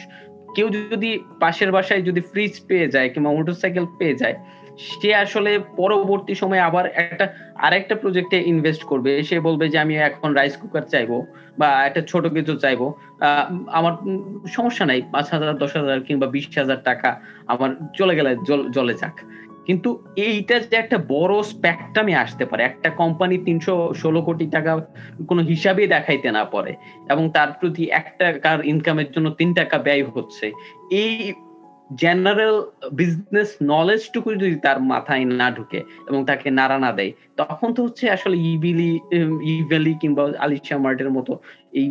কেউ যদি পাশের বাসায় যদি ফ্রিজ পেয়ে যায় কিংবা মোটরসাইকেল পেয়ে যায় সে আসলে পরবর্তী সময়ে আবার একটা, আরেকটা প্রজেক্টে ইনভেস্ট করবে। সে বলবে যে, আমি এখন রাইস কুকার চাইব বা একটা ছোট কিছু চাইব। আমার সমস্যা নাই, পাঁচ হাজার, দশ হাজার কিংবা বিশ হাজার টাকা আমার চলে গেলে জলে যাক। কিন্তু এইটা যে একটা বড় স্প্যাকটামে আসতে পারে, একটা কোম্পানি তিনশো ষোলো কোটি টাকা কোনো হিসাবেই দেখাইতে না পারে এবং তার প্রতি এক টাকার ইনকামের জন্য তিন টাকা ব্যয় হচ্ছে, এই জেনারেল বিজনেস নলেজটুকু যদি তার মাথায় না ঢুকে এবং তাকে নাড়া না দেয়, তখন তো হচ্ছে আসলে ইবিলি ইভেলি কিংবা আলিশা মার্টের মতো এই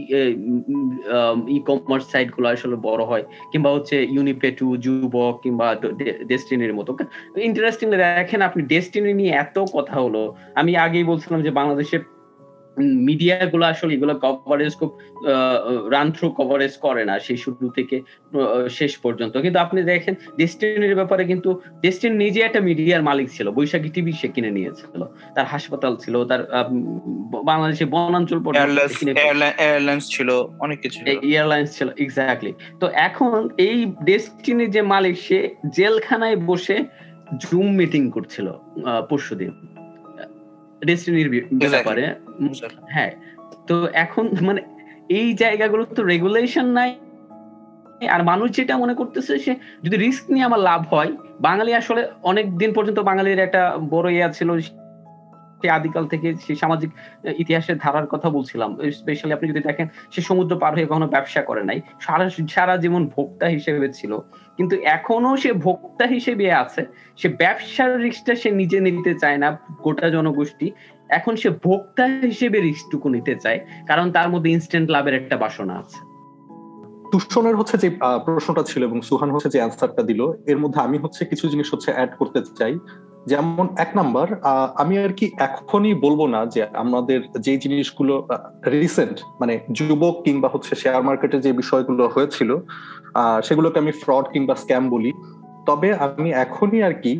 ই কমার্স সাইটগুলো আসলে বড় হয়, কিংবা হচ্ছে ইউনিপেটু যুবক কিংবা ডেস্টিনির মতো। ইন্টারেস্টিং দেখেন আপনি ডেস্টিনি নিয়ে এত কথা হলো। আমি আগেই বলছিলাম যে বাংলাদেশের মিডিয়া গুলো আসলে এগুলো কভারেজ খুব রান থ্রু কভারেজ করে না সেই শুরু থেকে শেষ পর্যন্ত। কিন্তু আপনি দেখেন ডেস্টিনির ব্যাপারে কিন্তু ডেস্টিনি নিজে একটা মিডিয়ার মালিক ছিল বৈশাখী টিভি সে কিনে নিয়েছিল। তার হাসপাতাল ছিল তার বাংলাদেশে বনাঞ্চল এয়ারলাইন্স ছিল অনেক কিছু এয়ারলাইন্স ছিল এক্স্যাক্টলি তো এখন এই ডেস্টিনির যে মালিক সে জেলখানায় বসে জুম মিটিং করছিল পরশুদিন। ডেস্টিনির ব্যাপারে। হ্যাঁ। তো এখন মানে এই জায়গাগুলো তো রেগুলেশন নাই। আর মানুষ যেটা মনে করতেছে সে যদি রিস্ক নিয়ে আমার লাভ হয় বাঙালি আসলে অনেক দিন পর্যন্ত বাঙালির একটা বড় ইয়া ছিল আদিকাল থেকে সেই সামাজিক ইতিহাসের ধারার কথা বলছিলাম। স্পেশালি আপনি যদি দেখেন সে সমুদ্র পার হয়ে কখনো ব্যবসা করে নাই। সারা সারা জীবন ভোক্তা হিসেবে ছিল। কিন্তু এখনও সে ভোক্তা হিসেবে আছে, সে ব্যবসার রিস্কটা সে নিজে নিতে চায় না, গোটা জনগোষ্ঠী। এখন সে ভোক্তা হিসেবে রিস্কটুকু নিতে চায়, কারণ তার মধ্যে ইনস্ট্যান্ট লাভের একটা বাসনা আছে। তুষণের হচ্ছে যে প্রশ্নটা ছিল এবং সুহান হচ্ছে যে অ্যান্সারটা দিল। এর মধ্যে আমি হচ্ছে কিছু জিনিস হচ্ছে অ্যাড করতে চাই। যেমন এক নাম্বার আমি আর কি এখনই বলব না যে আমাদের যে জিনিসগুলো রিসেন্ট মানে যুবক কিংবা হচ্ছে শেয়ার মার্কেটে যে বিষয়গুলো হয়েছিল সেগুলোকে আমি ফ্রড কিংবা স্ক্যাম বলি। তবে আমি এখনই আর কি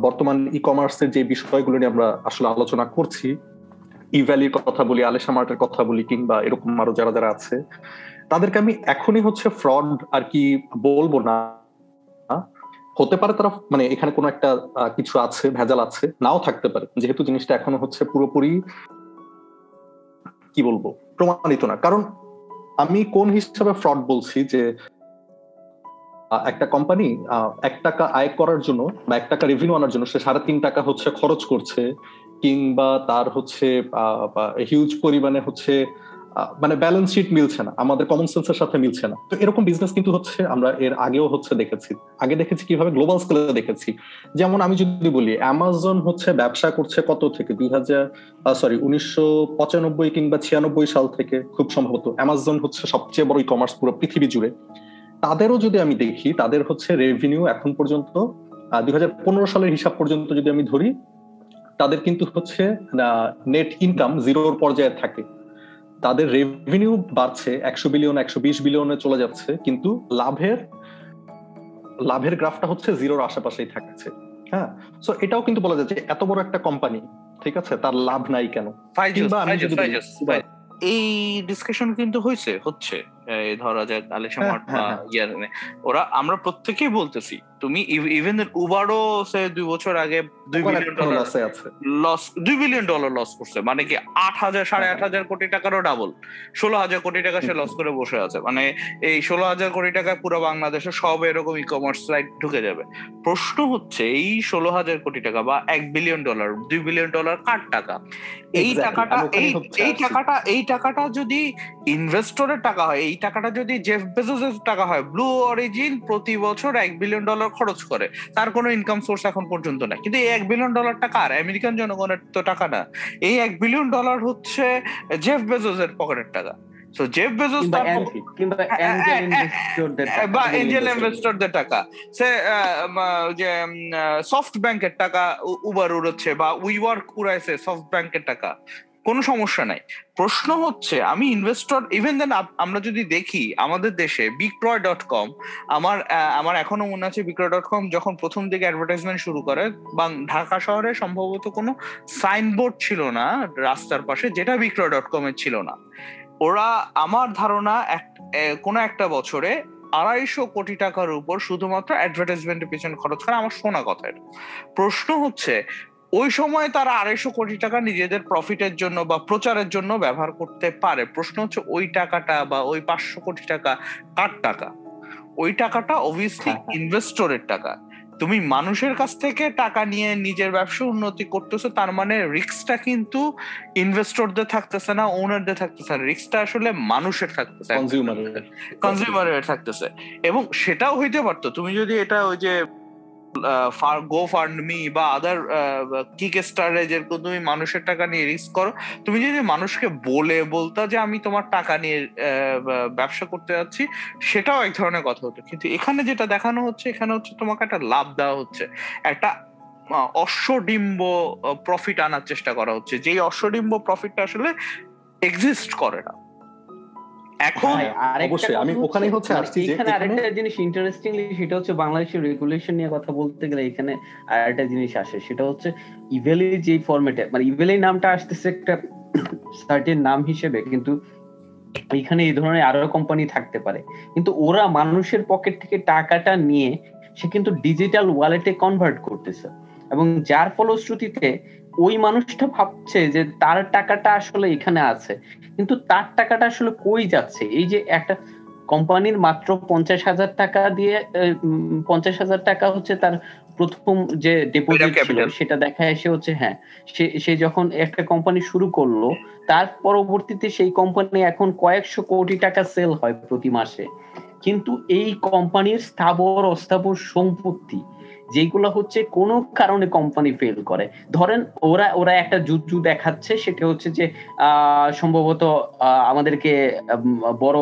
বর্তমান ই কমার্সের যে বিষয়গুলো নিয়ে আমরা আসলে আলোচনা করছি ই ভ্যালির কথা বলি আলেশা মার্টের কথা বলি কিংবা এরকম আরও যারা যারা আছে, তাদেরকে আমি এখনই হচ্ছে ফ্রড আর কি বলব না। হতে পারে তারা মানে এখানে কোনো একটা কিছু আছে, ভেজাল আছে, নাও থাকতে পারে। যেহেতু জিনিসটা এখনও হচ্ছে পুরোপুরি, কি বলব, প্রমাণিত না। কারণ আমি কোন হিসাবে ফ্রড বলছি যে একটা কোম্পানি এক টাকা আয় করার জন্য বা এক টাকা রেভিনিউ আনার জন্য সে সাড়ে তিন টাকা হচ্ছে খরচ করছে, কিংবা তার হচ্ছে হিউজ পরিমাণে হচ্ছে মানে ব্যালেন্স শিট মিলছে না, আমাদের কমন সেন্সের সাথে মিলছে না। তো এরকম বিজনেস কিন্তু হচ্ছে, আমরা এর আগেও হচ্ছে দেখেছি। আগে দেখেছি কীভাবে গ্লোবাল স্কেলে দেখেছি। যেমন আমি যদি বলি অ্যামাজন হচ্ছে ব্যবসা করছে কত থেকে? দুই হাজার সরি উনিশশো পঁচানব্বই কিংবা ছিয়ানব্বই সাল থেকে খুব সম্ভবত। অ্যামাজন হচ্ছে সবচেয়ে বড় ই কমার্স পুরো পৃথিবী জুড়ে। তাদেরও যদি আমি দেখি, তাদের হচ্ছে রেভিনিউ এখন পর্যন্ত দুই হাজার পনেরো সালের হিসাব পর্যন্ত যদি আমি ধরি, তাদের কিন্তু হচ্ছে নেট ইনকাম জিরোর পর্যায়ে থাকে। তাদের রেভিনিউ বাড়ছে একশো বিলিয়ন একশো বিশ বিলিয়নে চলে যাচ্ছে কিন্তু লাভের লাভের গ্রাফটা হচ্ছে জিরোর আশেপাশেই থাকছে হ্যাঁ? সো এটাও কিন্তু বলা যাচ্ছে এত বড় একটা কোম্পানি ঠিক আছে? তার লাভ নাই কেন? এই ডিসকাশন কিন্তু হয়েছে হচ্ছে ধরা যাক আলিশা মার্ট ওরা আমরা প্রত্যেকেই বলতেছি তুমি ইভেন উবারও সে দুই বছর আগে দুই বিলিয়ন ডলার লস দুই বিলিয়ন ডলার লস করছে। মানে কি আট হাজার সাড়ে আট হাজার কোটি টাকারও ডাবল ষোলো হাজার কোটি টাকা সে লস করে বসে আছে। মানে এই ষোলো হাজার কোটি টাকা পুরো বাংলাদেশে সব এরকম ই কমার্স সাইট ঢুকে যাবে। প্রশ্ন হচ্ছে এই ষোলো হাজার কোটি টাকা বা এক বিলিয়ন ডলার দুই বিলিয়ন ডলার কার টাকা? এই টাকাটা এই এই টাকাটা এই টাকাটা যদি ইনভেস্টরের টাকা হয় এই টাকাটা যদি জেফ বেজোসের টাকা হয় ব্লু অরিজিন প্রতি বছর এক বিলিয়ন ডলার খরচ করে। তার কোনো ইনকাম সোর্স এখন পর্যন্ত নাই। কিন্তু এই এক বিলিয়ন ডলার টাকা আর আমেরিকান জনগণের তো টাকা না এই এক বিলিয়ন ডলার হচ্ছে জেফ বেজোসের পকেটের টাকা। সো জেফ বেজোস বা এঞ্জেল ইনভেস্টরদের টাকা। সে যে সফট ব্যাংকের টাকা উবার উড়াচ্ছে বা উইওয়ার্ক উড়াইছে সফট ব্যাংকের টাকা। কোনো সমস্যা নাই। প্রশ্ন হচ্ছে, আমি ইনভেস্টর ইভেন দেন আমরা যদি দেখি আমাদের দেশে বিক্রয় ডট কম আমার আমার এখনও মনে আছে বিক্রয় ডট কম যখন প্রথম দিকে অ্যাডভার্টাইজমেন্ট শুরু করে, বা, ঢাকা শহরে সম্ভবত কোনো সাইনবোর্ড ছিল না রাস্তার পাশে, যেটা বিক্রয় ডট কম এর ছিল না। ওরা আমার ধারণা কোনো একটা বছরে আড়াইশো কোটি টাকার উপর শুধুমাত্র অ্যাডভার্টাইজমেন্টের পিছনে খরচ করে, আমার শোনা কথা প্রশ্ন হচ্ছে ওই সময় তারা আড়াইশো কোটি টাকা নিজেদের প্রফিটের জন্য বা প্রচারের জন্য ব্যবহার করতে পারে। প্রশ্ন হচ্ছে ওই টাকাটা বা ওই পাঁচশো কোটি টাকা কার টাকা? ওই টাকাটা অবভিয়াসলি ইনভেস্টরের টাকা। তুমি মানুষের কাছ থেকে টাকা নিয়ে নিজের ব্যবসা উন্নতি করতেছো তার মানে রিক্সটা কিন্তু ইনভেস্টরদের থাকতেছে না ওনারদের থাকতেছে না। রিক্সটা আসলে মানুষের থাকতেছে। কনজিউমারের থাকতেছে। এবং সেটাও হইতে পারতো। তুমি যদি এটা ওই যে গো ফান্ড মি বা আদার কিক স্টারে যেরকম তুমি মানুষের টাকা নিয়ে রিস্ক করো, তুমি যদি মানুষকে বলে, বলতা যে আমি তোমার টাকা নিয়ে ব্যবসা করতে যাচ্ছি, সেটাও এক ধরনের কথা হতো। কিন্তু এখানে যেটা দেখানো হচ্ছে, এখানে হচ্ছে তোমাকে একটা লাভ দেওয়া হচ্ছে। একটা অশ্বডিম্ব প্রফিট আনার চেষ্টা করা হচ্ছে। যেই অশ্বডিম্ব প্রফিটটা আসলে এক্সিস্ট করে না। এখন অবশ্যই আমি ওখানে হচ্ছে আসছি যে এখানে আরেকটা জিনিস ইন্টারেস্টিংলি সেটা হচ্ছে বাংলাদেশের রেগুলেশন নিয়ে কথা বলতে গেলে এখানে আরেকটা জিনিস আসে সেটা হচ্ছে ইভেলি যে ফরম্যাটে মানে ইভেলি নামটা আসতেছে একটা সার্টেন নাম হিসেবে কিন্তু এখানে এই ধরনের আরও কোম্পানি থাকতে পারে। কিন্তু ওরা মানুষের পকেট থেকে টাকাটা নিয়ে সে কিন্তু ডিজিটাল ওয়ালেটে কনভার্ট করতেছে। এবং যার ফলশ্রুতিতে ওই মানুষটা ভাবছে যে তার টাকাটা আসলে এখানে আছে। কিন্তু তার টাকাটা আসলে কই যাচ্ছে? এই যে একটা কোম্পানির মাত্র পঞ্চাশ হাজার টাকা দিয়ে পঞ্চাশ হাজার টাকা হচ্ছে তার প্রথম যে ডিপোজিট ছিল সেটা দেখা এসে হচ্ছে হ্যাঁ সে সে যখন একটা কোম্পানি শুরু করল তার পরবর্তীতে সেই কোম্পানি এখন কয়েকশো কোটি টাকা সেল হয় প্রতি মাসে। কিন্তু এই কোম্পানির স্থাবর অস্থাবর সম্পত্তি যেগুলো হচ্ছে কোনো কারণে কোম্পানি ফেল করে। ধরেন ওরা ওরা একটা জুজু দেখাচ্ছে সেটা হচ্ছে যে সম্ভবত আমাদেরকে বড়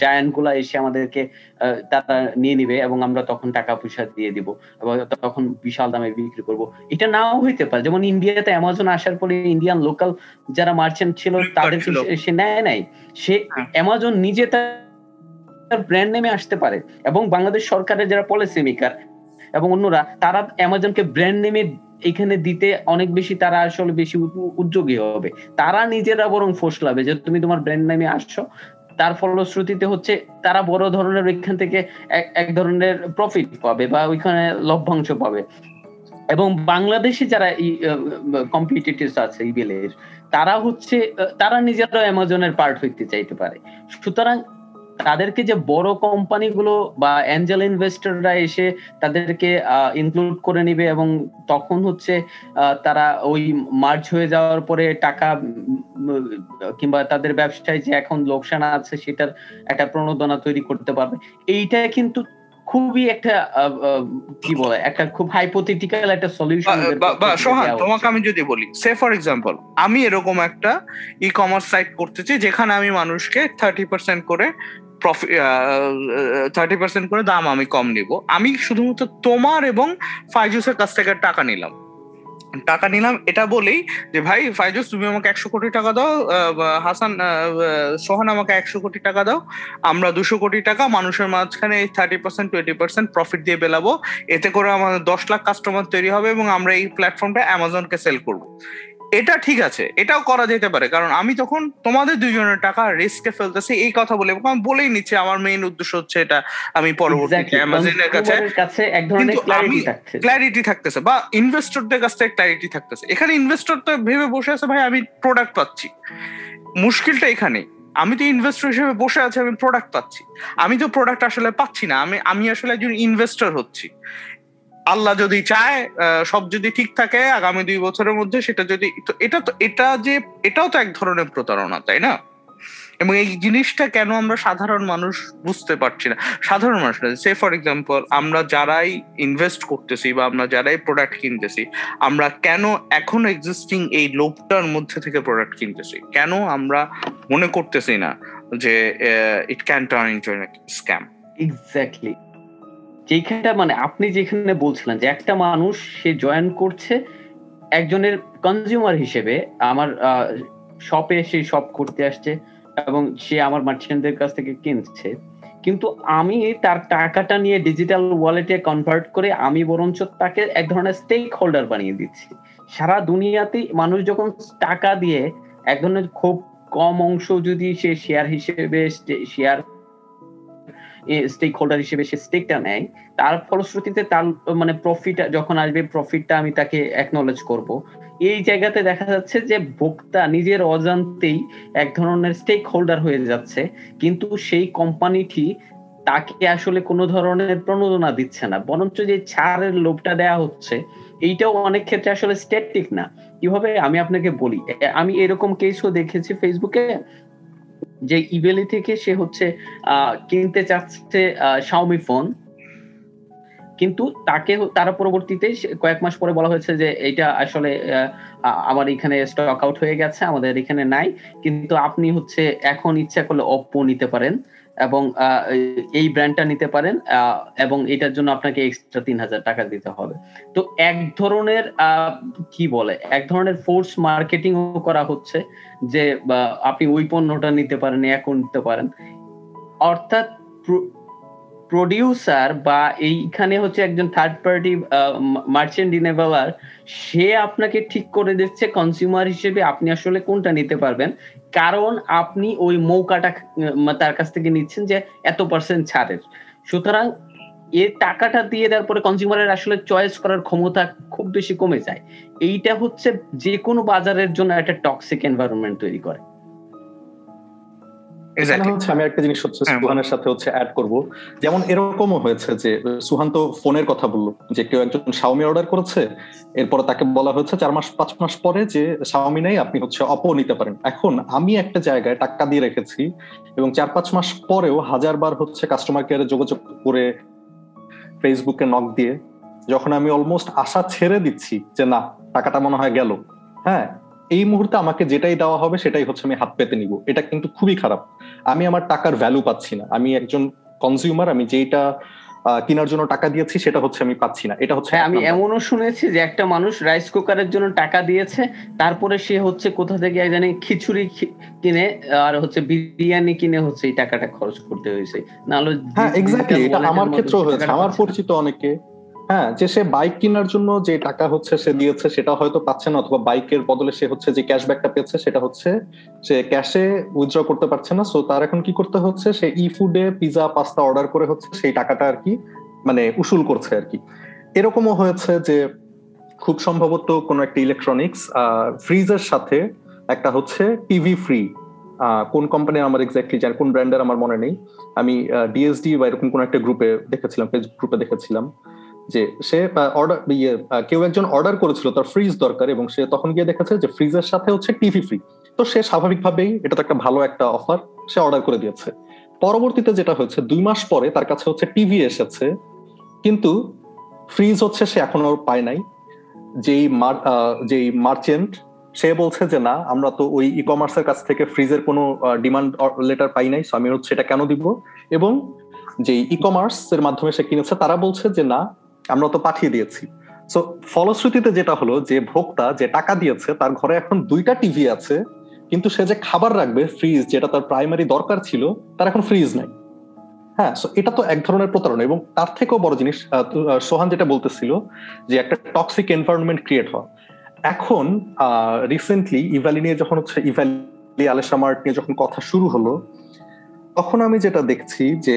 জায়ান্টগুলা এসে আমাদেরকে তারা নিয়ে নিবে এবং আমরা তখন টাকা পয়সা দিয়ে দিব এবং তখন বিশাল দামে বিক্রি করব। এটা নাও হইতে পারে। যেমন ইন্ডিয়াতে অ্যামাজন আসার পরে ইন্ডিয়ান লোকাল যারা মার্চেন্ট ছিল তাদের সে নেয় নাই। সে অ্যামাজন নিজে তার ব্র্যান্ড নেমে আসতে পারে এবং বাংলাদেশ সরকারের যারা পলিসি মেকার এবং অন্যরা, তারা অ্যামাজনকে ব্র্যান্ড নেমে এখানে দিতে অনেক বেশি তারা আসলে বেশি উদ্যোগী হবে। তারা নিজেরা বরং ফসলাবে যে তুমি তোমার ব্র্যান্ড নেমে আসছো। তার ফলশ্রুতিতে হচ্ছে তারা বড় ধরনের ওইখান থেকে এক ধরনের প্রফিট পাবে বা ওইখানে লভ্যাংশ পাবে। এবং বাংলাদেশে যারা কম্পিটিটিভ আছে ইবেলের তারা হচ্ছে তারা নিজেরা অ্যামাজনের পার্ট হইতে চাইতে পারে। সুতরাং তাদেরকে যে বড় কোম্পানিগুলো বা অ্যাঞ্জেল ইনভেস্টররা এসে তাদেরকে ইনক্লুড করে নিবে এবং তখন হচ্ছে তারা ওই মার্চ হয়ে যাওয়ার পরে টাকা কিংবা তাদের ব্যবসায় যে এখন লোকসান আছে সেটার একটা প্রণোদনা তৈরি করতে পারবে। এইটা কিন্তু খুবই একটা কি বলে একটা খুব হাইপোথেটিক্যাল একটা সলিউশন সোহান তোমাকে আমি যদি বলি সে ফর এক্সাম্পল আমি এরকম একটা ই কমার্স সাইট করতেছি যেখানে আমি মানুষকে থার্টি পার্সেন্ট করে প্রফিট থার্টি পার্সেন্ট করে দাম আমি কম নিব। আমি শুধুমাত্র তোমার এবং ফাইজুসের কাছ থেকে টাকা নিলাম। টাকা নিলাম, এটা বলেই যে, ভাই, ফাইজুস, তুমি আমাকে একশো কোটি টাকা দাও হাসান সোহান আমাকে একশো কোটি টাকা দাও, আমরা দুশো কোটি টাকা, মানুষের মাঝখানে এই thirty percent twenty percent profit দিয়ে বেলাবো। এতে করে আমাদের দশ লাখ কাস্টমার তৈরি হবে এবং আমরা এই প্ল্যাটফর্মটা অ্যামাজনকে সেল করব। এটা ঠিক আছে এটাও করা যেতে পারে। কারণ আমি তখন তোমাদের দুজনের টাকা রিস্কে ফেলতেছি এই কথা বলে আমি বলেই নিচ্ছি আমার মেইন উদ্দেশ্য হচ্ছে এটা আমি পরবর্তীতে অ্যামাজনের কাছে এক ধরনের ক্ল্যারিটি থাকতেছে বা ইনভেস্টরদের কাছ থেকে ক্ল্যারিটি থাকতেছে। এখানে ইনভেস্টর তো ভেবে বসে আছে ভাই আমি প্রোডাক্ট পাচ্ছি। মুশকিলটা এখানে আমি তো ইনভেস্টর হিসেবে বসে আছি আমি প্রোডাক্ট পাচ্ছি। আমি তো প্রোডাক্ট আসলে পাচ্ছি না আমি আমি আসলে একজন ইনভেস্টর হচ্ছি। আল্লাহ যদি চায় সব যদি ঠিক থাকে, আগামী দুই বছরের মধ্যে সেটা যদি এটা তো, এটা যে, এটাও তো এক ধরনের প্রতারণা, তাই না? এবং এই জিনিসটা কেন আমরা সাধারণ মানুষ বুঝতে পারছি না? সাধারণ মানুষ সে ফর এক্সাম্পল আমরা যারাই ইনভেস্ট করতেছি বা আমরা যারাই প্রোডাক্ট কিনতেছি, আমরা কেন এখন এক্সিস্টিং এই লোভটার মধ্যে থেকে প্রোডাক্ট কিনতেছি? কেন আমরা মনে করতেছি না যে it can turn into scam exactly যেখানটা মানে আপনি যেখানে বলছিলেন যে একটা মানুষ সে জয়েন করছে একজনের কনজিউমার হিসেবে, আমার শপে সে শপ করতে আসছে এবং সে আমার মার্চেন্টদের কাছ থেকে কিনছে। কিন্তু আমি তার টাকাটা নিয়ে ডিজিটাল ওয়ালেটে কনভার্ট করে আমি বরঞ্চ তাকে এক ধরনের স্টেক হোল্ডার বানিয়ে দিচ্ছি। সারা দুনিয়াতেই মানুষ যখন টাকা দিয়ে এক ধরনের খুব কম অংশ যদি সে শেয়ার হিসেবে শেয়ার স্টেক হোল্ডার হিসেবে সে স্টেকটা নেয়, তার ফলশ্রুতিতে তার মানে প্রফিট যখন আসবে প্রফিটটা আমি তাকে অ্যাকনোলেজ করব। এই জায়গাতে দেখা যাচ্ছে যে ভোক্তা নিজের অজান্তেই এক ধরনের স্টেক হোল্ডার হয়ে যাচ্ছে, কিন্তু সেই কোম্পানিটি তাকে আসলে কোনো ধরনের প্রণোদনা দিচ্ছে না, বরঞ্চ যে ছাড়ের লোভটা দেয়া হচ্ছে, এইটাও অনেক ক্ষেত্রে আসলে স্ট্যাটিক না। কীভাবে? আমি আপনাকে বলি আমি এরকম কেসও দেখেছি ফেসবুকে যে ইবেলি থেকে সে হচ্ছে কিনতে চাচ্ছে শাওমি ফোন কিন্তু তাকে তারা পরবর্তীতে কয়েক মাস পরে বলা হয়েছে যে এটা আসলে আমার এখানে স্টক আউট হয়ে গেছে, আমাদের এখানে নাই। কিন্তু আপনি হচ্ছে এখন ইচ্ছা করলে অপ্পো নিতে পারেন এবং এই ব্র্যান্ডটা নিতে পারেন এবং এটার জন্য আপনাকে এক্সট্রা তিন হাজার টাকা দিতে হবে। তো এক ধরনের কি বলে, এক ধরনের ফোর্স মার্কেটিং করা হচ্ছে। যে আপনি ওই পণ্যটা নিতে পারেন এখন নিতে পারেন। অর্থাৎ প্রডিউসার বা এইখানে হচ্ছে একজন থার্ড পার্টি মার্চেন্ট ইনেভেলার সে আপনাকে ঠিক করে দিচ্ছে কনজিউমার হিসেবে আপনি আসলে কোনটা নিতে পারবেন। কারণ আপনি ওই মৌকাটা তার কাছ থেকে নিচ্ছেন যে এত পার্সেন্ট ছাড়ের। সুতরাং এর টাকাটা দিয়ে দেওয়ার পরে কনজিউমারের আসলে চয়েস করার ক্ষমতা খুব বেশি কমে যায়। এইটা হচ্ছে যে কোনো বাজারের জন্য একটা টক্সিক এনভায়রনমেন্ট তৈরি করে। হচ্ছে আমি একটা জিনিস হচ্ছে হ্যাঁ, সুহানের সাথে হচ্ছে অ্যাড করব। যেমন এরকমও হয়েছে যে সুহান তো ফোনের কথা বলল যে কেউ একজন শাওমি অর্ডার করেছে এরপরে তাকে বলা হয়েছে চার মাস পাঁচ মাস পরে যে শাওমি নেই আপনি হচ্ছে অপো নিতে পারেন। এখন আমি একটা জায়গায় টাকা দিয়ে রেখেছি এবং চার পাঁচ মাস পরেও হাজার বার হচ্ছে কাস্টমার কেয়ারে যোগাযোগ করে ফেসবুকে নক দিয়ে, যখন আমি অলমোস্ট আশা ছেড়ে দিচ্ছি যে না, টাকাটা মনে হয় গেল। হ্যাঁ এই মুহূর্তে আমাকে যেটাই দেওয়া হবে সেটাই হচ্ছে আমি হাত পেতে নিব। এটা কিন্তু খুবই খারাপ। আমি আমার টাকার ভ্যালু পাচ্ছি না। আমি একজন কনজিউমার আমি যেটা কেনার জন্য টাকা দিয়েছি সেটা হচ্ছে আমি পাচ্ছি না। এটা হচ্ছে হ্যাঁ, আমি এমনও শুনেছি যে একটা মানুষ রাইস কুকারের জন্য টাকা দিয়েছে তারপরে সে হচ্ছে কোথা থেকে জানি খিচুড়ি কিনে আর হচ্ছে বিরিয়ানি কিনে হচ্ছে এই টাকাটা খরচ করতে হয়েছে। নাহলে হ্যাঁ এক্স্যাক্টলি এটা আমার ক্ষেত্রেও হয়েছে আমার পরিচিত অনেকে। হ্যাঁ যে সে বাইক কেনার জন্য যে টাকা হচ্ছে সে দিয়েছে সেটা হয়তো পাচ্ছে না অথবা বাইকের বদলে সে হচ্ছে যে ক্যাশব্যাকটা পেয়েছে সেটা হচ্ছে সে ক্যাশে উইথড্র করতে পারছে না। সো তার এখন কি করতে হচ্ছে? সে ই ফুডে পিজা পাস্তা অর্ডার করে হচ্ছে সেই টাকাটা আর কি মানে উসুল করছে আর কি। এরকমও হয়েছে যে খুব সম্ভবত কোনো একটা ইলেকট্রনিক্স ফ্রিজের সাথে একটা হচ্ছে টিভি ফ্রি কোন কোম্পানির আমার এক্স্যাক্টলি জানি, কোন ব্র্যান্ডের আমার মনে নেই। আমি ডিএসডি বা এরকম কোন একটা গ্রুপে দেখেছিলাম ফেসবুক গ্রুপে দেখেছিলাম। যে সে অর্ডার ইয়ে কেউ একজন অর্ডার করেছিল তার ফ্রিজ দরকার এবং সে তখন গিয়ে দেখেছে যে ফ্রিজের সাথে হচ্ছে টিভি ফ্রি তো সে স্বাভাবিকভাবেই এটা তো একটা ভালো একটা অফার সে অর্ডার করে দিয়েছে। পরবর্তীতে যেটা হয়েছে, দুই মাস পরে তার কাছে হচ্ছে টিভি এসেছে, কিন্তু ফ্রিজ হচ্ছে সে এখনও পায় নাই। যেই যেই মার্চেন্ট সে বলছে যে না, আমরা তো ওই ই কমার্সের কাছ থেকে ফ্রিজের কোনো ডিমান্ড লেটার পাই নাই আমি হচ্ছে এটা কেন দিব? এবং যে ই কমার্স এর মাধ্যমে সে কিনেছে, তারা বলছে যে না আমরা তো পাঠিয়ে দিয়েছি। সো ফলশ্রুতিতে যেটা হলো যে ভোক্তা যে টাকা দিয়েছে, তার ঘরে এখন দুইটা টিভি আছে, কিন্তু সে যে খাবার রাখবে ফ্রিজ যেটা তার প্রাইমারি দরকার ছিল, তার এখন ফ্রিজ নাই। হ্যাঁ সো এটা তো এক ধরনের প্রতারণা এবং তার থেকেও বড় জিনিস সোহান যেটা বলতেছিল যে একটা টক্সিক এনভায়রনমেন্ট ক্রিয়েট হওয়া। এখন রিসেন্টলি ইভ্যালি নিয়ে যখন হচ্ছে ইভ্যালি আলেশা মার্ট নিয়ে যখন কথা শুরু হলো, তখন আমি যেটা দেখছি যে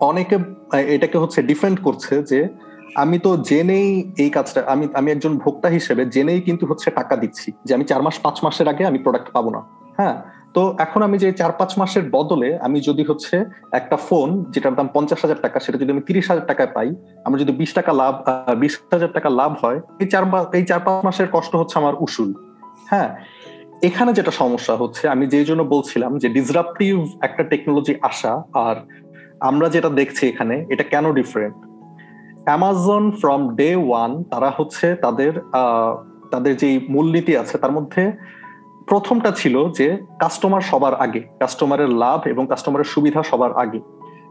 অনেকে এটাকে হচ্ছে ডিফেন্ড করছে যে আমি তো জেনেই এই কাজটা, আমি আমি একজন ভোক্তা হিসেবে জেনেই কিন্তু হচ্ছে টাকা দিচ্ছি যে আমি চার মাস, পাঁচ মাসের আগে আমি প্রোডাক্ট পাবো না। হ্যাঁ? তো এখন আমি যে চার, পাঁচ মাসের বদলে আমি যদি হচ্ছে একটা ফোন যেটার দাম পঞ্চাশ হাজার টাকা, সেটা যদি আমি তিরিশ হাজার টাকায় পাই, আমার যদি বিশ টাকা লাভ বিশ হাজার টাকা লাভ হয়, এই চার এই চার, পাঁচ মাসের কষ্ট হচ্ছে আমার উসুল। হ্যাঁ? এখানে যেটা সমস্যা হচ্ছে, আমি যেই জন্য বলছিলাম যে ডিসরাপটিভ একটা টেকনোলজি আসা আর আমরা যেটা দেখছি এখানে, এটা কেন different Amazon from day one তারা হচ্ছে তাদের তাদের যে মূলনীতি আছে, তার মধ্যে প্রথমটা ছিল যে কাস্টমার সবার আগে কাস্টমারের লাভ এবং কাস্টমারের সুবিধা সবার আগে।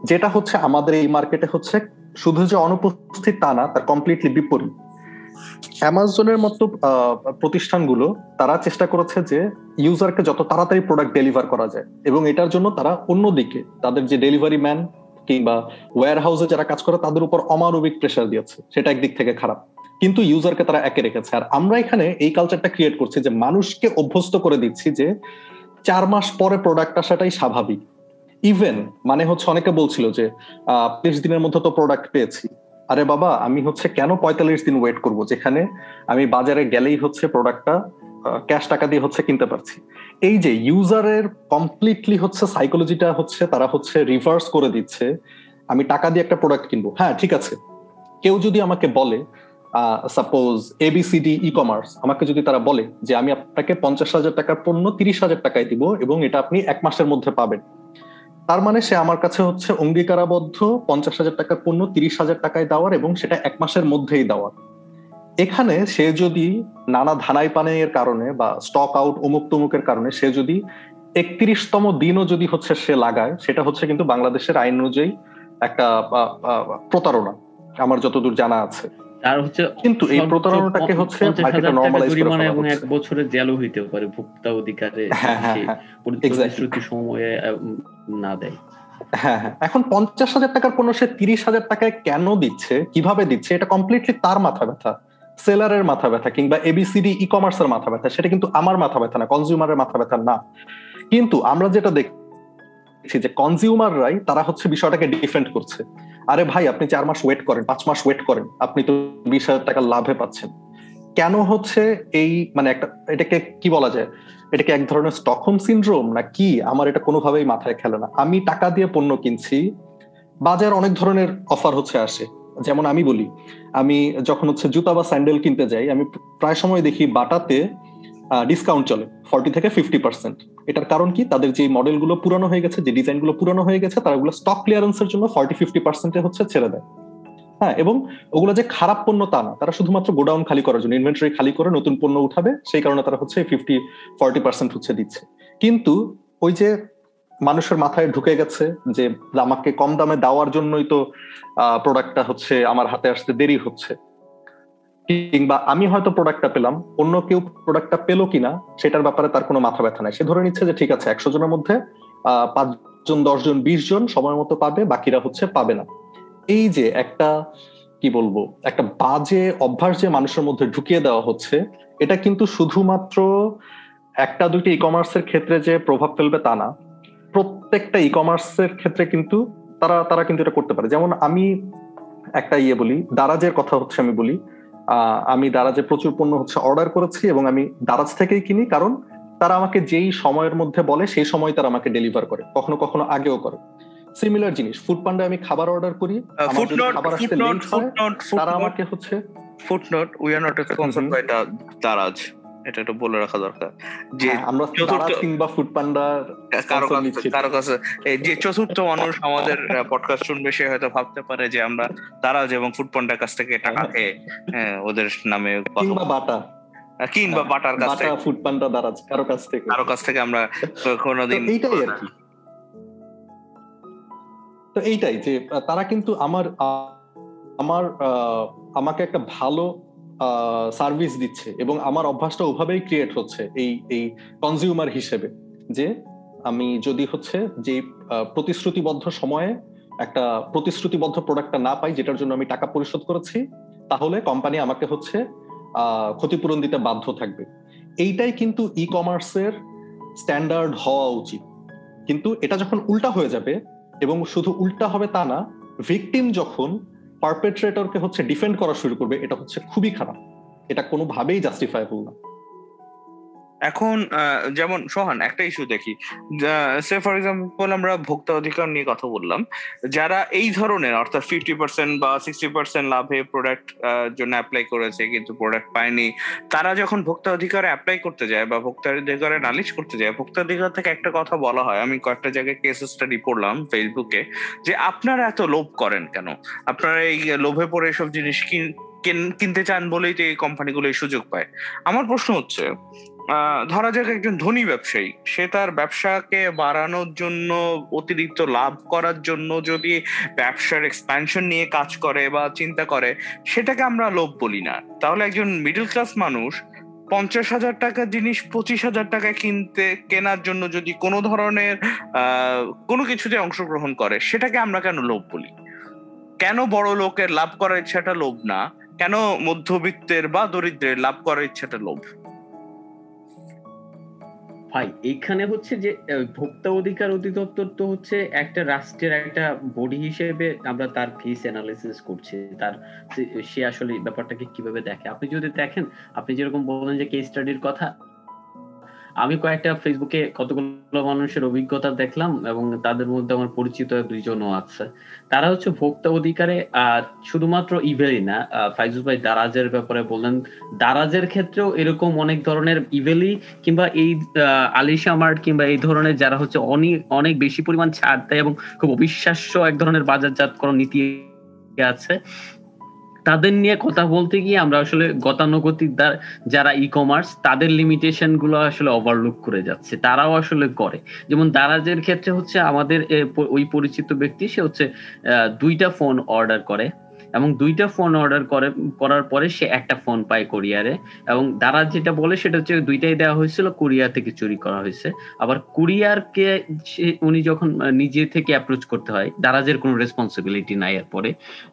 যেটা হচ্ছে আমাদের এই মার্কেটে হচ্ছে, শুধু যে অনুপস্থিত তা না, তার কমপ্লিটলি বিপরীত। অ্যামাজনের মতো প্রতিষ্ঠানগুলো তারা চেষ্টা করেছে যে ইউজারকে যত তাড়াতাড়ি প্রোডাক্ট ডেলিভার করা যায় এবং এটার জন্য তারা অন্যদিকে তাদের যে ডেলিভারি ম্যান কিংবা ওয়্যার হাউসে যারা কাজ করে তাদের উপর অমানবিক প্রেশার দিয়েছে। সেটা একদিক থেকে খারাপ। কিন্তু ইউজারকে তারা একে রেখেছে। আর আমরা এখানে এই কালচারটা ক্রিয়েট করছি যে মানুষকে অভ্যস্ত করে দিচ্ছি যে চার মাস পরে প্রোডাক্ট আসাটাই স্বাভাবিক। ইভেন মানে হচ্ছে অনেকে বলছিল যে তিরিশ দিনের মধ্যে তো প্রোডাক্ট পেয়েছি। আরে বাবা, আমি হচ্ছে কেন পঁয়তাল্লিশ দিন ওয়েট করব? যেখানে আমি বাজারে গেলেই হচ্ছে প্রোডাক্টটা ক্যাশ টাকা দিয়ে হচ্ছে কিনতে পারছি। এই যে ইউজারের কমপ্লিটলি হচ্ছে সাইকোলজিটা হচ্ছে, তারা হচ্ছে রিভার্স করে দিচ্ছে, আমি টাকা দিয়ে একটা প্রোডাক্ট কিনবো। হ্যাঁ ঠিক আছে। কেউ যদি আমাকে বলে সাপোজ এবিসিডি ই কমার্স আমাকে যদি তারা বলে যে, আমি আপনাকে পঞ্চাশ হাজার টাকার পণ্য তিরিশ হাজার টাকায় দিব এবং এটা আপনি এক মাসের মধ্যে পাবেন। তার মানে সে আমার কাছে হচ্ছে অঙ্গীকারাবদ্ধ, পঞ্চাশ হাজার টাকার পণ্য, তিরিশ হাজার টাকায় দেওয়ার এবং সেটা এক মাসের মধ্যেই দেওয়ার। এখানে সে যদি নানা ধানাই পানের কারণে বা স্টক আউট অমুক তমুকের কারণে সে যদি একত্রিশতম দিনও যদি হচ্ছে সে লাগায়, সেটা হচ্ছে কিন্তু বাংলাদেশের আইন অনুযায়ী একটা প্রতারণা। আমার যতদূর জানা আছে। আর হচ্ছে কিন্তু এই প্রতারণাটাকে হচ্ছে মার্কেটে নরমালাইজ করে এবং এক বছরের জেলও পারে ভোক্তা অধিকারে প্রতিশ্রুতি সময়ে না দেয়। হ্যাঁ হ্যাঁ এখন পঞ্চাশ হাজার টাকার পণ্য সে তিরিশ হাজার টাকায় কেন দিচ্ছে? কীভাবে দিচ্ছে? এটা কমপ্লিটলি তার মাথা ব্যথা। সেলারের মাথা ব্যথা কিংবা এবিসিডি ই কমার্সের মাথা ব্যথা। সেটা কিন্তু আমার মাথা ব্যথা না কনজিউমারের মাথা ব্যথা না। কিন্তু আমরা যেটা দেখছি যে কনজিউমাররাই তারা হচ্ছে বিষয়টাকে ডিফেন্ড করছে। আরে ভাই, আপনি চার মাস ওয়েট করেন, পাঁচ মাস ওয়েট করেন, আপনি তো বিশ হাজার টাকা লাভে পাচ্ছেন। কেন হচ্ছে এই মানে একটা, এটাকে কি বলা যায়? এটাকে এক ধরনের স্টকহোম সিনড্রোম না কি? আমার এটা কোনোভাবেই মাথায় খেলে না। আমি টাকা দিয়ে পণ্য কিনছি, বাজার অনেক ধরনের অফার হচ্ছে আসে। যেমন আমি বলি, আমি যখন হচ্ছে জুতা বা স্যান্ডেল কিনতে যাই, আমি প্রায় সময় দেখি বাটাতে ডিসকাউন্ট চলে ফর্টি থেকে ফিফটি পার্সেন্ট এটার কারণ কি? তাদের যে মডেলগুলো পুরানো হয়ে গেছে, যে ডিজাইনগুলো পুরানো হয়ে গেছে, তারা ওগুলো স্টক ক্লিয়ারেন্সের জন্য ফর্টি ফিফটি পার্সেন্টে হচ্ছে ছেড়ে দেয়। হ্যাঁ এবং ওগুলো যে খারাপ পণ্য তা না, তারা শুধুমাত্র গোডাউন খালি করার জন্য ইনভেন্টরি খালি করে নতুন পণ্য উঠাবে, সেই কারণে তারা হচ্ছে ফিফটি ফর্টি পার্সেন্ট হচ্ছে দিচ্ছে। কিন্তু ওই যে মানুষের মাথায় ঢুকে গেছে যে আমাকে কম দামে দেওয়ার জন্যই তো প্রোডাক্টটা হচ্ছে আমার হাতে আসতে দেরি হচ্ছে কিংবা আমি হয়তো প্রোডাক্টটা পেলাম, অন্য কেউ প্রোডাক্টটা পেল কিনা, সেটার ব্যাপারে তার কোনো মাথা ব্যথা নাই। সে ধরে নিচ্ছে যে ঠিক আছে, একশো জনের মধ্যে পাঁচজন, দশজন বিশ জন সময় মতো পাবে, বাকিরা হচ্ছে পাবে না। এই যে একটা, কি বলব, একটা বাজে অভ্যাস যে মানুষের মধ্যে ঢুকিয়ে দেওয়া হচ্ছে, এটা কিন্তু শুধুমাত্র একটা, দুইটি ই কমার্সের ক্ষেত্রে যে প্রভাব ফেলবে তা না। প্রত্যেকটা ই কমার্সের ক্ষেত্রে কিন্তু তারা তারা কিন্তু এটা করতে পারে। যেমন আমি একটা ইয়ে বলি, দারাজের কথা হচ্ছে আমি বলি আমি দারাজে প্রচুর পণ্য হচ্ছে অর্ডার করেছি এবং আমি দারাজ থেকেই কিনি কারণ তারা আমাকে যেই সময়ের মধ্যে বলে সেই সময় তারা আমাকে ডেলিভার করে কখনো কখনো আগেও করে। সিমিলার জিনিস ফুড পান্ডা আমি খাবার অর্ডার করি খাবার আসতে তারা আমাকে হচ্ছে footnote we are not sponsored. By Daraz. এটা একটু বলে রাখা দরকার। যে হ্যাঁ, আমরা চতুর্থ- কিংবা ফুড পান্ডার কারও কাছে কারও কাছে এই যে চতুর্থ মানুষ আমাদের পডকাস্ট শুনবে সে হয়তো ভাবতে পারে যে আমরা দারাজ এবং ফুড পান্ডার কাছ থেকে টাকা হ্যাঁ। খেয়ে হ্যাঁ, ওদের নামে কিংবা বাটা। কিংবা বাটার কাছ থেকে। ফুড পান্ডা দারাজ কারও কাছ থেকে। কারও কাছ থেকে আমরা কোনোদিন তো এইটাই আর কি। তো এইটাই যে তারা কিন্তু আমার আহ, আমার আহ, আমাকে একটা ভালো সার্ভিস দিচ্ছে এবং আমার অভ্যাসটা ওভাবেই ক্রিয়েট হচ্ছে এই এই কনজিউমার হিসেবে যে আমি যদি হচ্ছে যে প্রতিশ্রুতিবদ্ধ সময়ে একটা প্রতিশ্রুতিবদ্ধ প্রোডাক্টটা না পাই যেটার জন্য আমি টাকা পরিশোধ করেছি, তাহলে কোম্পানি আমাকে হচ্ছে ক্ষতিপূরণ দিতে বাধ্য থাকবে। এইটাই কিন্তু ই কমার্সের স্ট্যান্ডার্ড হওয়া উচিত। কিন্তু এটা যখন উল্টা হয়ে যাবে এবং শুধু উল্টা হবে তা না ভিকটিম যখন পারপেট্রেটরকে হচ্ছে ডিফেন্ড করা শুরু করবে এটা হচ্ছে খুবই খারাপ। এটা কোনোভাবেই জাস্টিফাইবল না। এখন যেমন সোহান, একটা ইস্যু দেখি। সে ফর এক্সাম্পল আমরা ভোক্তা অধিকার নিয়ে কথা বললাম, যারা এই ধরনের, অর্থাৎ ফিফটি পার্সেন্ট বা সিক্সটি পার্সেন্ট লাভে প্রোডাক্ট জন্য অ্যাপ্লাই করেছে কিন্তু প্রোডাক্ট পায়নি, তারা যখন ভোক্তা অধিকারে অ্যাপ্লাই করতে যায় বা ভোক্তা অধিকারে নালিশ করতে যায়, ভোক্তা অধিকার থেকে একটা কথা বলা হয়, আমি কয়েকটা জায়গায় কেস স্টাডি পড়লাম ফেসবুকে যে আপনারা এত লোভ করেন কেন? আপনারা এই লোভে পড়ে এসব জিনিস কিন- কিন- কিনতে চান বলেই তো এই কোম্পানিগুলো এই সুযোগ পায়। আমার প্রশ্ন হচ্ছে ধরা যাক একজন ধনী ব্যবসায়ী। সে তার ব্যবসাকে বাড়ানোর জন্য, অতিরিক্ত লাভ করার জন্য যদি ব্যবসার এক্সপ্যানশন নিয়ে কাজ করে বা চিন্তা করে, সেটাকে আমরা লোভ বলি না। তাহলে একজন মিডল ক্লাস মানুষ পঞ্চাশ হাজার টাকার জিনিস পঁচিশ হাজার টাকা কিনতে, কেনার জন্য যদি কোনো ধরনের কোনো কিছুতে অংশগ্রহণ করে, সেটাকে আমরা কেন লোভ বলি? কেন বড় লোকের লাভ করার ইচ্ছাটা লোভ না? কেন মধ্যবিত্তের বা দরিদ্রের লাভ করার ইচ্ছাটা লোভ? ভাই এখানে হচ্ছে যে ভোক্তা অধিকার অধিদপ্তর তো হচ্ছে একটা রাষ্ট্রের একটা বডি হিসেবে আমরা তার ফিস অ্যানালিসিস করছি। তার সে- আসলে ব্যাপারটাকে কীভাবে দেখে। আপনি যদি দেখেন, আপনি যেরকম বললেন যে কেস স্টাডির কথা আমি কয়েকটা ফেসবুকে কতগুলো মানুষের অভিজ্ঞতা দেখলাম এবং তাদের মধ্যে আমার পরিচিত দুইজনও আছে। তারা হচ্ছে ভোক্তা অধিকারে শুধুমাত্র ইভেলই না ফাইজুল ভাই দারাজের ব্যাপারে বললেন, দারাজের ক্ষেত্রেও এরকম অনেক ধরনের ইভেলি কিংবা এই আলিশা মার্ট কিংবা এই ধরনের যারা হচ্ছে অনেক অনেক বেশি পরিমাণ ছাড় দেয় এবং খুব অবিশ্বাস্য এক ধরনের বাজারজাতকরণ নীতি আছে। তাদের নিয়ে কথা বলতে গিয়ে আমরা আসলে গতানুগতিক যারা ই কমার্স তাদের লিমিটেশনগুলো আসলে ওভারলুক করে যাচ্ছে। তারাও আসলে করে। যেমন দারাজের ক্ষেত্রে হচ্ছে আমাদের ওই পরিচিত ব্যক্তি, সে হচ্ছে দুইটা ফোন অর্ডার করে। এবং দুইটা ফোন অর্ডার করে, করার পরে সে একটা ফোন পায় কোরিয়ারে এবং দারাজ যেটা বলে সেটা হচ্ছে দুইটাই দেওয়া হয়েছিল কোরিয়া থেকে চুরি করা হয়েছে। আবার কুরিয়ারকে উনি যখন নিজে থেকে অ্যাপ্রোচ করতে হয়, দারাজের কোনো রেসপন্সিবিলিটি নাই এরপরে।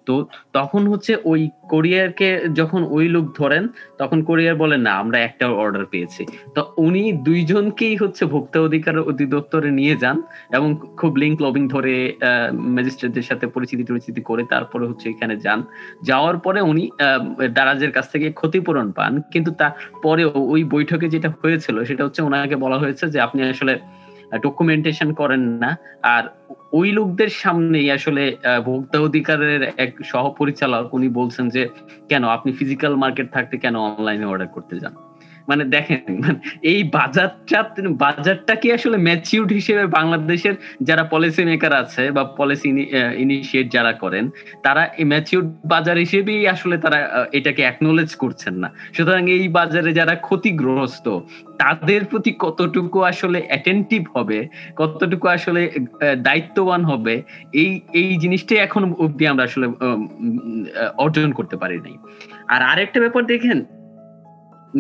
তো তখন হচ্ছে ওই কোরিয়ারকে যখন ওই লোক ধরেন, তখন কোরিয়ার বলে, না, আমরা একটা অর্ডার পেয়েছি। তো উনি দুইজনকেই হচ্ছে ভোক্তা অধিকার অধিদপ্তরে নিয়ে যান এবং খুব লিঙ্ক লবিং ধরে ম্যাজিস্ট্রেটদের সাথে পরিচিতি টরিচিতি করে তারপরে হচ্ছে এখানে যান। যাওয়ার পরে উনি দারাজের কাছ থেকে ক্ষতিপূরণ পান। কিন্তু তারপরেও ওই বৈঠকে যেটা হয়েছিল, সেটা হচ্ছে ওনাকে বলা হয়েছে যে আপনি আসলে ডকুমেন্টেশন করেন না। আর ওই লোকদের সামনেই আসলে ভোক্তা অধিকারের এক সহপরিচালক উনি বলছেন যে, কেন? আপনি ফিজিক্যাল মার্কেট থাকতে কেন অনলাইনে অর্ডার করতে যান? মানে দেখেন মানে এই বাজারটা বাজারটা কি আসলে ম্যাচিউড হিসেবে বাংলাদেশের যারা পলিসি মেকার আছে বা পলিসি ইনিশিয়েট যারা করেন, তারা এই ম্যাচিউড বাজার হিসেবেই আসলে তারা এটাকে অ্যাকনোলেজ করছেন না। সুতরাং এই বাজারে যারা ক্ষতিগ্রস্ত, তাদের প্রতি কতটুকু আসলে অ্যাটেন্টিভ হবে, কতটুকু আসলে দায়িত্ববান হবে, এই এই জিনিসটাই এখন অব্দি আমরা আসলে অর্জন করতে পারি নাই। আর আরেকটা ব্যাপার দেখেন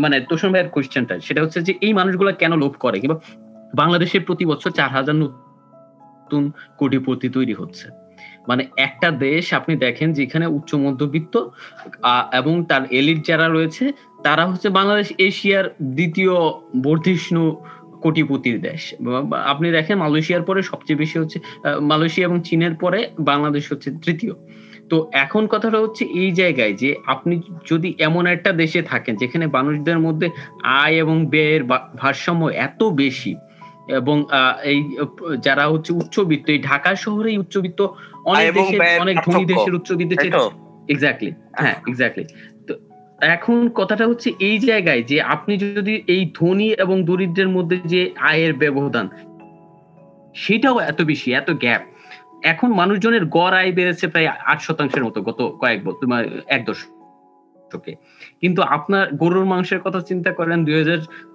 মানে তোষণ ভাইয়ের কোয়েশ্চেনটা সেটা হচ্ছে যে এই মানুষগুলো কেন লোভ করে? কিংবা বাংলাদেশে প্রতি বছর চার হাজার নতুন কোটিপতি তৈরি হচ্ছে। মানে একটা দেশ, আপনি দেখেন যেখানে উচ্চ মধ্যবিত্ত এবং তার এলিট যারা রয়েছে, তারা হচ্ছে বাংলাদেশ এশিয়ার দ্বিতীয় বর্ধিষ্ণু কোটিপতির দেশ। আপনি দেখেন মালয়েশিয়ার পরে সবচেয়ে বেশি হচ্ছে মালয়েশিয়া এবং চীনের পরে বাংলাদেশ হচ্ছে তৃতীয়। তো এখন কথাটা হচ্ছে এই জায়গায় যে আপনি যদি এমন একটা দেশে থাকেন যেখানে মানুষদের মধ্যে আয় এবং ব্যয়ের ভারসাম্য এত বেশি এবং এই যারা হচ্ছে উচ্চবিত্ত এই ঢাকা শহরে উচ্চবিত্ত অনেক দেশের অনেক ধনী দেশের উচ্চবিত্ত এক্স্যাক্টলি হ্যাঁ এক্স্যাক্টলি তো এখন কথাটা হচ্ছে এই জায়গায় যে আপনি যদি এই ধনী এবং দরিদ্রের মধ্যে যে আয়ের ব্যবধান সেটাও এত বেশি এত গ্যাপ এখন মানুষজনের গড় আয় বেড়েছে প্রায় আট শতাংশের মতো গত কয়েক বছর এক দশকে। কিন্তু আপনার গরুর মাংসের কথা চিন্তা করেন, দুই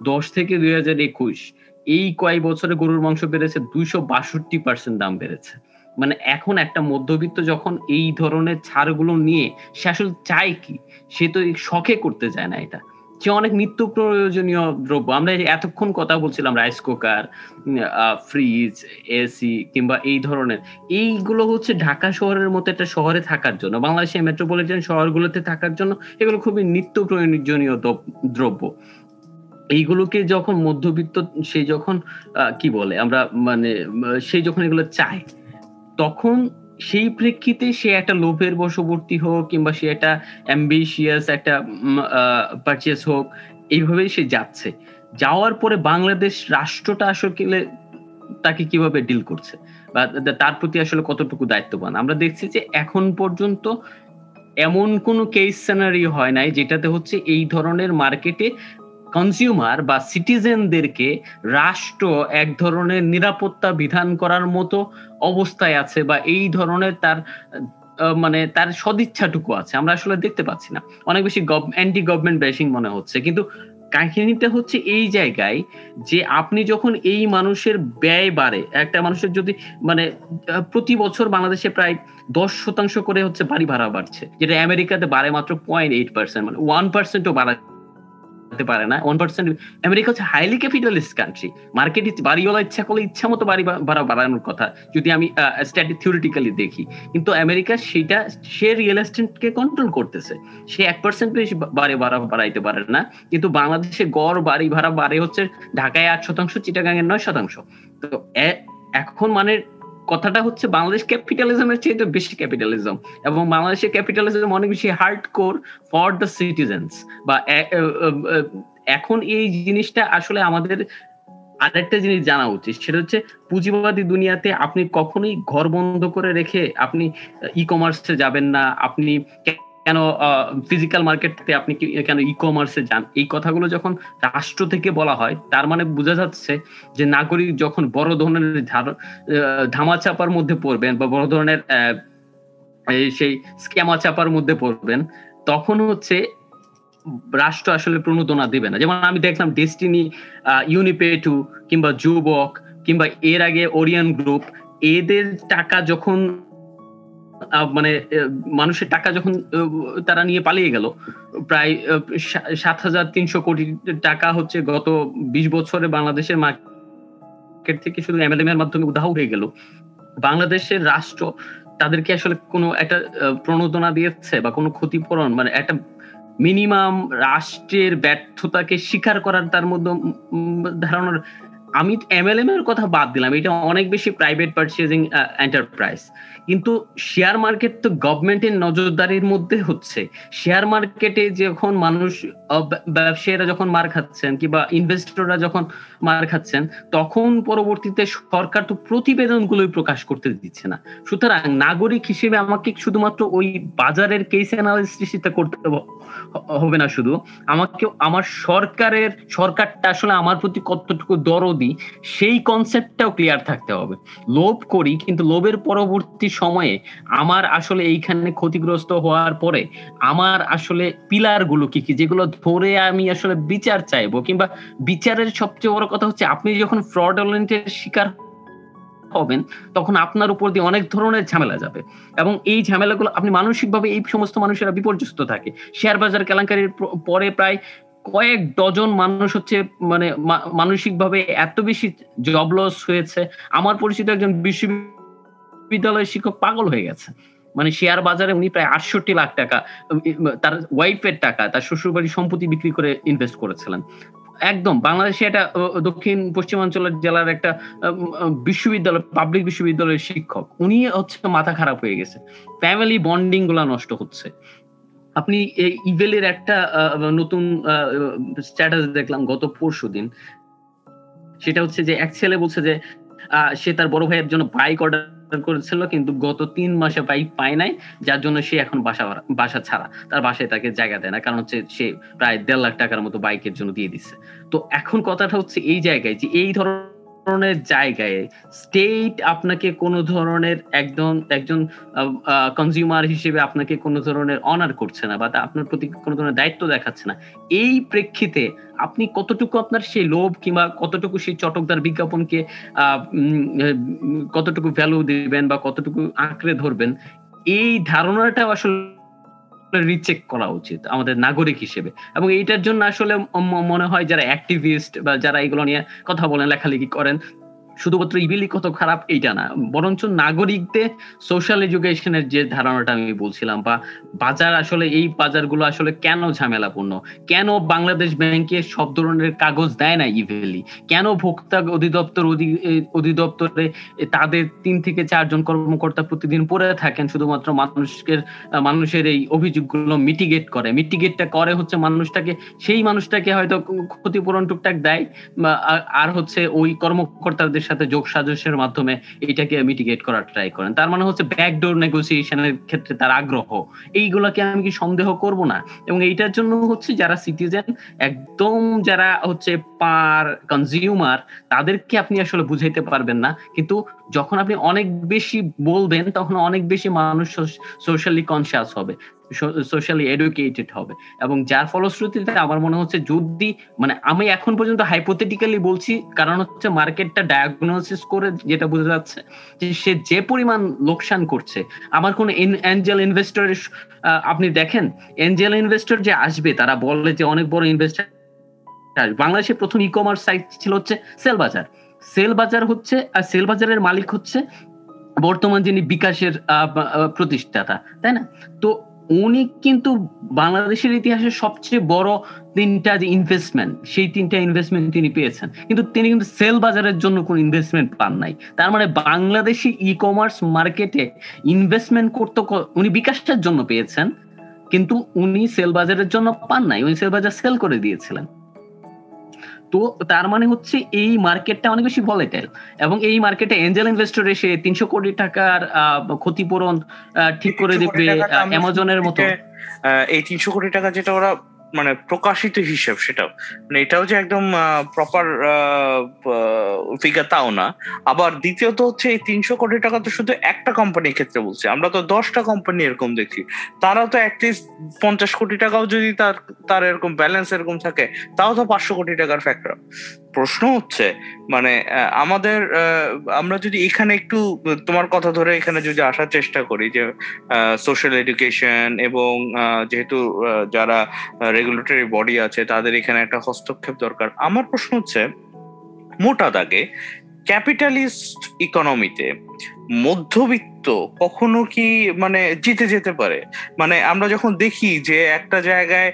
দশ থেকে দুই হাজার একুশ, এই কয়েক বছরে গরুর মাংস বেড়েছে দুইশো বাষট্টি পার্সেন্ট দাম বেড়েছে। মানে এখন একটা মধ্যবিত্ত যখন এই ধরনের ছাড়গুলো নিয়ে সে আসলে চায় কি? সে তো শখে করতে চায় না এটা। যে অনেক নিত্য প্রয়োজনীয় দ্রব্য? আমরা এতক্ষণ কথা বলছিলাম রাইস কুকার ফ্রিজ এসি কিংবা এই ধরনের, এইগুলো হচ্ছে ঢাকা শহরের মতো একটা শহরে থাকার জন্য, বাংলাদেশের মেট্রোপলিটন শহরগুলোতে থাকার জন্য এগুলো খুবই নিত্য প্রয়োজনীয় দ্রব্য। এইগুলোকে যখন মধ্যবিত্ত, সে যখন কি বলে, আমরা মানে সে যখন এগুলো চায়, তখন সেই প্রেক্ষিতে সে একটা লোভের বশবর্তী হোক কিংবা সে একটা অ্যাম্বিশিয়াস একটা পারচেস হোক, এইভাবেই সে যাচ্ছে। যাওয়ার পরে বাংলাদেশ রাষ্ট্রটা আসলে তাকে কীভাবে ডিল করছে? বা তার প্রতি আসলে কতটুকু দায়িত্ববান? আমরা দেখছি যে এখন পর্যন্ত এমন কোনো কেস সিনারি হয় নাই যেটাতে হচ্ছে এই ধরনের মার্কেটে কনজিউমার বা সিটিজেনদেরকে রাষ্ট্র এক ধরনের নিরাপত্তা বিধান করার মতো অবস্থায় আছে বা এই ধরনের তার মানে তার সদিচ্ছাটুকু আছে। আমরা আসলে দেখতে পাচ্ছি না। অনেক বেশি অ্যান্টি গভর্নমেন্ট বেশিং মনে হচ্ছে। কিন্তু কাহিনীটা হচ্ছে এই জায়গায় যে আপনি যখন এই মানুষের ব্যয় বাড়ে, একটা মানুষের যদি মানে প্রতি বছর বাংলাদেশে প্রায় দশ শতাংশ করে হচ্ছে বাড়ি ভাড়া বাড়ছে, যেটা আমেরিকাতে বাড়ে মাত্র পয়েন্ট এইট পার্সেন্ট মানে ওয়ান পার্সেন্টও বাড়া করতে পারে না। ওয়ান পার্সেন্ট আমেরিকা হচ্ছে হাইলি ক্যাপিটালিস্ট কান্ট্রি মার্কেটে বাড়িওয়ালা ইচ্ছা করলে ইচ্ছা মতো বাড়ি বাড়ানোর কথা। যদি আমি থিওরিটিক্যালি দেখি। কিন্তু আমেরিকা সেটা, সে রিয়েল এস্টেটকে কন্ট্রোল করতেছে। সে এক পার্সেন্ট বেশি বাড়ি, ভাড়া বাড়াইতে পারে না। কিন্তু বাংলাদেশে গড়, বাড়ি, ভাড়া, বাড়ে হচ্ছে ঢাকায় আট শতাংশ চিটাগাঙের নয় শতাংশ। তো এখন মানে কথাটা হচ্ছে বাংলাদেশ ক্যাপিটালিজমের চেয়ে বেশি ক্যাপিটালিজম এবং বাংলাদেশের ক্যাপিটালিজম অনেক বেশি hard core for the citizens বা এখন এই জিনিসটা আসলে আমাদের আরেকটা জিনিস জানা উচিত, সেটা হচ্ছে পুঁজিবাদী দুনিয়াতে আপনি কখনোই ঘর বন্ধ করে রেখে আপনি ই কমার্সে যাবেন না, আপনি কেন ফিজিক্যাল মার্কেটে আপনি কেন ই কমার্সে যান? এই কথাগুলো যখন রাষ্ট্র থেকে বলা হয়, তার মানে বোঝা যাচ্ছে যে নাগরিক যখন বড় ধরনের ধামা চাপার মধ্যে পড়বেন বা বড় ধরনের সেই স্ক্যামা চাপার মধ্যে পড়বেন, তখন হচ্ছে রাষ্ট্র আসলে প্রণোদনা দেবে না। যেমন আমি দেখলাম ডেস্টিনি ইউনিপেটু কিংবা যুবক কিংবা এর আগে ওরিয়ান গ্রুপ এদের টাকা যখন মানে মানুষের টাকা যখন তারা নিয়ে পালিয়ে গেল, প্রায় সাত হাজার তিনশো কোটি টাকা হচ্ছে গত বিশ বছরে বাংলাদেশের মার্কেট থেকে শুধু এমএলএম এর মাধ্যমে উদাহ হয়ে গেল। বাংলাদেশের রাষ্ট্র তাদেরকে আসলে কোনো একটা প্রণোদনা দিয়েছে বা কোনো ক্ষতিপূরণ মানে একটা মিনিমাম রাষ্ট্রের ব্যর্থতাকে স্বীকার করার তার মধ্যে ধারণার আমি এমএলএম এর কথা বাদ দিলাম, এটা অনেক বেশি প্রাইভেট পারচেজিং এন্টারপ্রাইজ কিন্তু শেয়ার মার্কেট তো গভর্নমেন্টের নজরদারির মধ্যে হচ্ছে। শেয়ার মার্কেটে যখন মানুষ ব্যবসায়ীরা যখন মার খাচ্ছেন কিংবা ইনভেস্টররা যখন মার খাচ্ছেন, তখন পরবর্তীতে সরকার তো প্রতিবেদনগুলোই প্রকাশ করতে দিচ্ছে না। সুতরাং নাগরিক হিসেবে আমাকে শুধুমাত্র ওই বাজারের কেস অ্যানালিসিসটা করতে হবে না শুধু। আমাকে আমার সরকারের, সরকারটা আসলে আমার প্রতি কতটুকু দরদি সেই কনসেপ্টটাও ক্লিয়ার থাকতে হবে। লোভ করি, কিন্তু লোভের পরবর্তী সময়ে আমার আসলে এইখানে ক্ষতিগ্রস্ত হওয়ার পরে আমার আসলে পিলারগুলো কি কি, যেগুলো ধরে আমি আসলে বিচার চাইব কিংবা বিচারের সবচেয়ে বড় কথা হচ্ছে আপনি যখন ফ্রডলেন্টের শিকার হবেন, তখন আপনার উপর দিয়ে অনেক ধরনের ঝামেলা যাবে। এবং এই ঝামেলাগুলো আপনি মানসিকভাবে এই সমস্ত মানুষেরা বিপর্যস্ত থাকে। শেয়ার বাজার কেলেঙ্কারির পরে প্রায় কয়েক ডজন মানুষ হচ্ছে মানে মানসিকভাবে এত বেশি জব লস হয়েছে। আমার পরিচিত একজন বিশ্ববিদ্যালয়ের শিক্ষক পাগল হয়ে গেছে। মানে শেয়ার বাজারে উনি প্রায় আটষট্টি লাখ টাকা, তার ওয়াইফের টাকা, তার শ্বশুরবাড়ির সম্পত্তি বিক্রি করে ইনভেস্ট করেছিলেন। একদম, বাংলাদেশে এটা দক্ষিণ পশ্চিমাঞ্চলের জেলার একটা বিশ্ববিদ্যালয় পাবলিক বিশ্ববিদ্যালয়ের শিক্ষক। উনি হচ্ছে মাথা খারাপ হয়ে গেছে। ফ্যামিলি বন্ডিংগুলা নষ্ট হচ্ছে। আপনি ইভেলের একটা নতুন স্ট্যাটাস দেখলাম গত পরশু দিন। সেটা হচ্ছে যে এক ছেলে বলছে যে সে তার বড় ভাইয়ের জন্য বাইক অর্ডার করেছিল, কিন্তু গত তিন মাসে বাইক পায় নাই, যার জন্য সে এখন বাসা বাসা ছাড়া। তার বাসায় তাকে জায়গা দেয় না, কারণ হচ্ছে সে প্রায় দেড় লাখ টাকার মতো বাইকের জন্য দিয়ে দিচ্ছে তো এখন কথাটা হচ্ছে এই জায়গায় যে এই ধরনের ধরনের জায়গায় স্টেট আপনাকে কোনো ধরনের একজন একজন কনজিউমার হিসেবে আপনাকে কোনো ধরনের অনার করছে না বা আপনার প্রতি কোনো ধরনের দায়িত্ব দেখাচ্ছে না। এই প্রেক্ষিতে আপনি কতটুকু আপনার সেই লোভ কিংবা কতটুকু সেই চটকদার বিজ্ঞাপনকে কতটুকু ভ্যালু দিবেন বা কতটুকু আঁকড়ে ধরবেন, এই ধারণাটা আসলে রিচেক করা উচিত, আমাদের নাগরিক হিসেবে। এবং এইটার জন্য আসলে মনে হয় যারা অ্যাক্টিভিস্ট বা যারা এগুলো নিয়ে কথা বলেন, লেখালেখি করেন শুধুমাত্র ইবিলি কত খারাপ এইটা না, বরঞ্চ নাগরিকদের সোশ্যাল এডুকেশনের যে ধারণাটা আমি বলছিলাম বা বাজার আসলে এই বাজারগুলো আসলে কেন ঝামেলাপূর্ণ? কেন বাংলাদেশ ব্যাংকে সব ধরনের কাগজ দেয় না ইভেলি? কেন ভোক্তা অধিদপ্তর অধিদপ্তরে তাদের তিন থেকে চারজন কর্মকর্তা প্রতিদিন পড়ে থাকেন, শুধুমাত্র মানুষের মানুষের এই অভিযোগগুলো মিটিগেট করে? মিটিগেটটা করে হচ্ছে মানুষটাকে, সেই মানুষটাকে হয়তো ক্ষতিপূরণ টুকটাক দেয় আর হচ্ছে ওই কর্মকর্তাদের সাথে যোগ সাজসের মাধ্যমে এটাকে মিটিগেট করার ট্রাই করেন। তার মানে হচ্ছে ব্যাকডোর নেগোসিয়েশনের ক্ষেত্রে তার আগ্রহ। এইগুলোকে আমি কি সন্দেহ করব না? এবং এইটার জন্য হচ্ছে যারা সিটিজেন একদম যারা হচ্ছে পার কনজিউমার তাদেরকে আপনি আসলে বুঝাইতে পারবেন না। কিন্তু যখন আপনি অনেক বেশি বলবেন, তখন অনেক বেশি মানুষ সোশ্যালি কনসিয়াস হবে। সোশ্যালি এডুকেটেড হবে। এবং যার ফলশ্রুতিতে আমার মনে হচ্ছে যদি মানে আমি এখন পর্যন্ত হাইপোথেটিক্যালি বলছি, কারণ হচ্ছে মার্কেটটা ডায়াগনোসিস করে যেটা বোঝা যাচ্ছে যে সে যে পরিমাণ লোকসান করছে, আমার কোন এঞ্জেল ইনভেস্টরের আপনি দেখেন এঞ্জেল ইনভেস্টর যে আসবে, তারা বলে যে অনেক বড় ইনভেস্টর বাংলাদেশের প্রথম ই কমার্স সাইট ছিল হচ্ছে সেল বাজার সেল বাজার হচ্ছে, আর সেল বাজারের মালিক হচ্ছে বর্তমান যিনি বিকাশের প্রতিষ্ঠাতা, তাই না? তো উনি কিন্তু বাংলাদেশের ইতিহাসে সবচেয়ে বড় তিনটা যে ইনভেস্টমেন্ট সেই তিনটা ইনভেস্টমেন্ট তিনি পেয়েছেন। কিন্তু তিনি কিন্তু সেল বাজারের জন্য কোন ইনভেস্টমেন্ট পান নাই। তার মানে বাংলাদেশি ই কমার্স মার্কেটে ইনভেস্টমেন্ট করতে উনি বিকাশটার জন্য পেয়েছেন, কিন্তু উনি সেল বাজারের জন্য পান নাই। উনি সেল বাজার সেল করে দিয়েছিলেন। তো তার মানে হচ্ছে এই মার্কেটটা অনেক বেশি ভলেটাইল এবং এই মার্কেটে এঞ্জেল ইনভেস্টর এসে তিনশো কোটি টাকার ক্ষতিপূরণ ঠিক করে দেবে অ্যামাজনের মতো। এই তিনশো কোটি টাকা যেটা ওরা মানে প্রকাশিত হিসেব সেটাও মানে এটাও যে একদম প্রপার ফিগার তাও না। আবার দ্বিতীয়ত হচ্ছে এই তিনশো কোটি টাকা তো শুধু একটা কোম্পানির ক্ষেত্রে বলছি। আমরা তো দশটা কোম্পানি এরকম দেখি। তারা তো অ্যাটলিস্ট পঞ্চাশ কোটি টাকাও যদি তার তার এরকম ব্যালেন্স এরকম থাকে, তাও তো পাঁচশো কোটি টাকার ফ্যাক্টর প্রশ্ন হচ্ছে মানে আমাদের আমরা যদি এখানে একটু, তোমার কথা ধরে এখানে যদি আসার চেষ্টা করি যে সোশ্যাল এডুকেশন এবং যেহেতু যারা রেগুলেটরি বডি আছে, তাদের এখানে একটা হস্তক্ষেপ দরকার। আমার প্রশ্ন হচ্ছে, মোটা দাগে ক্যাপিটালিস্ট ইকোনমিতে মধ্যবিত্ত কখনো কি মানে জিতে যেতে পারে? মানে আমরা যখন দেখি যে একটা জায়গায়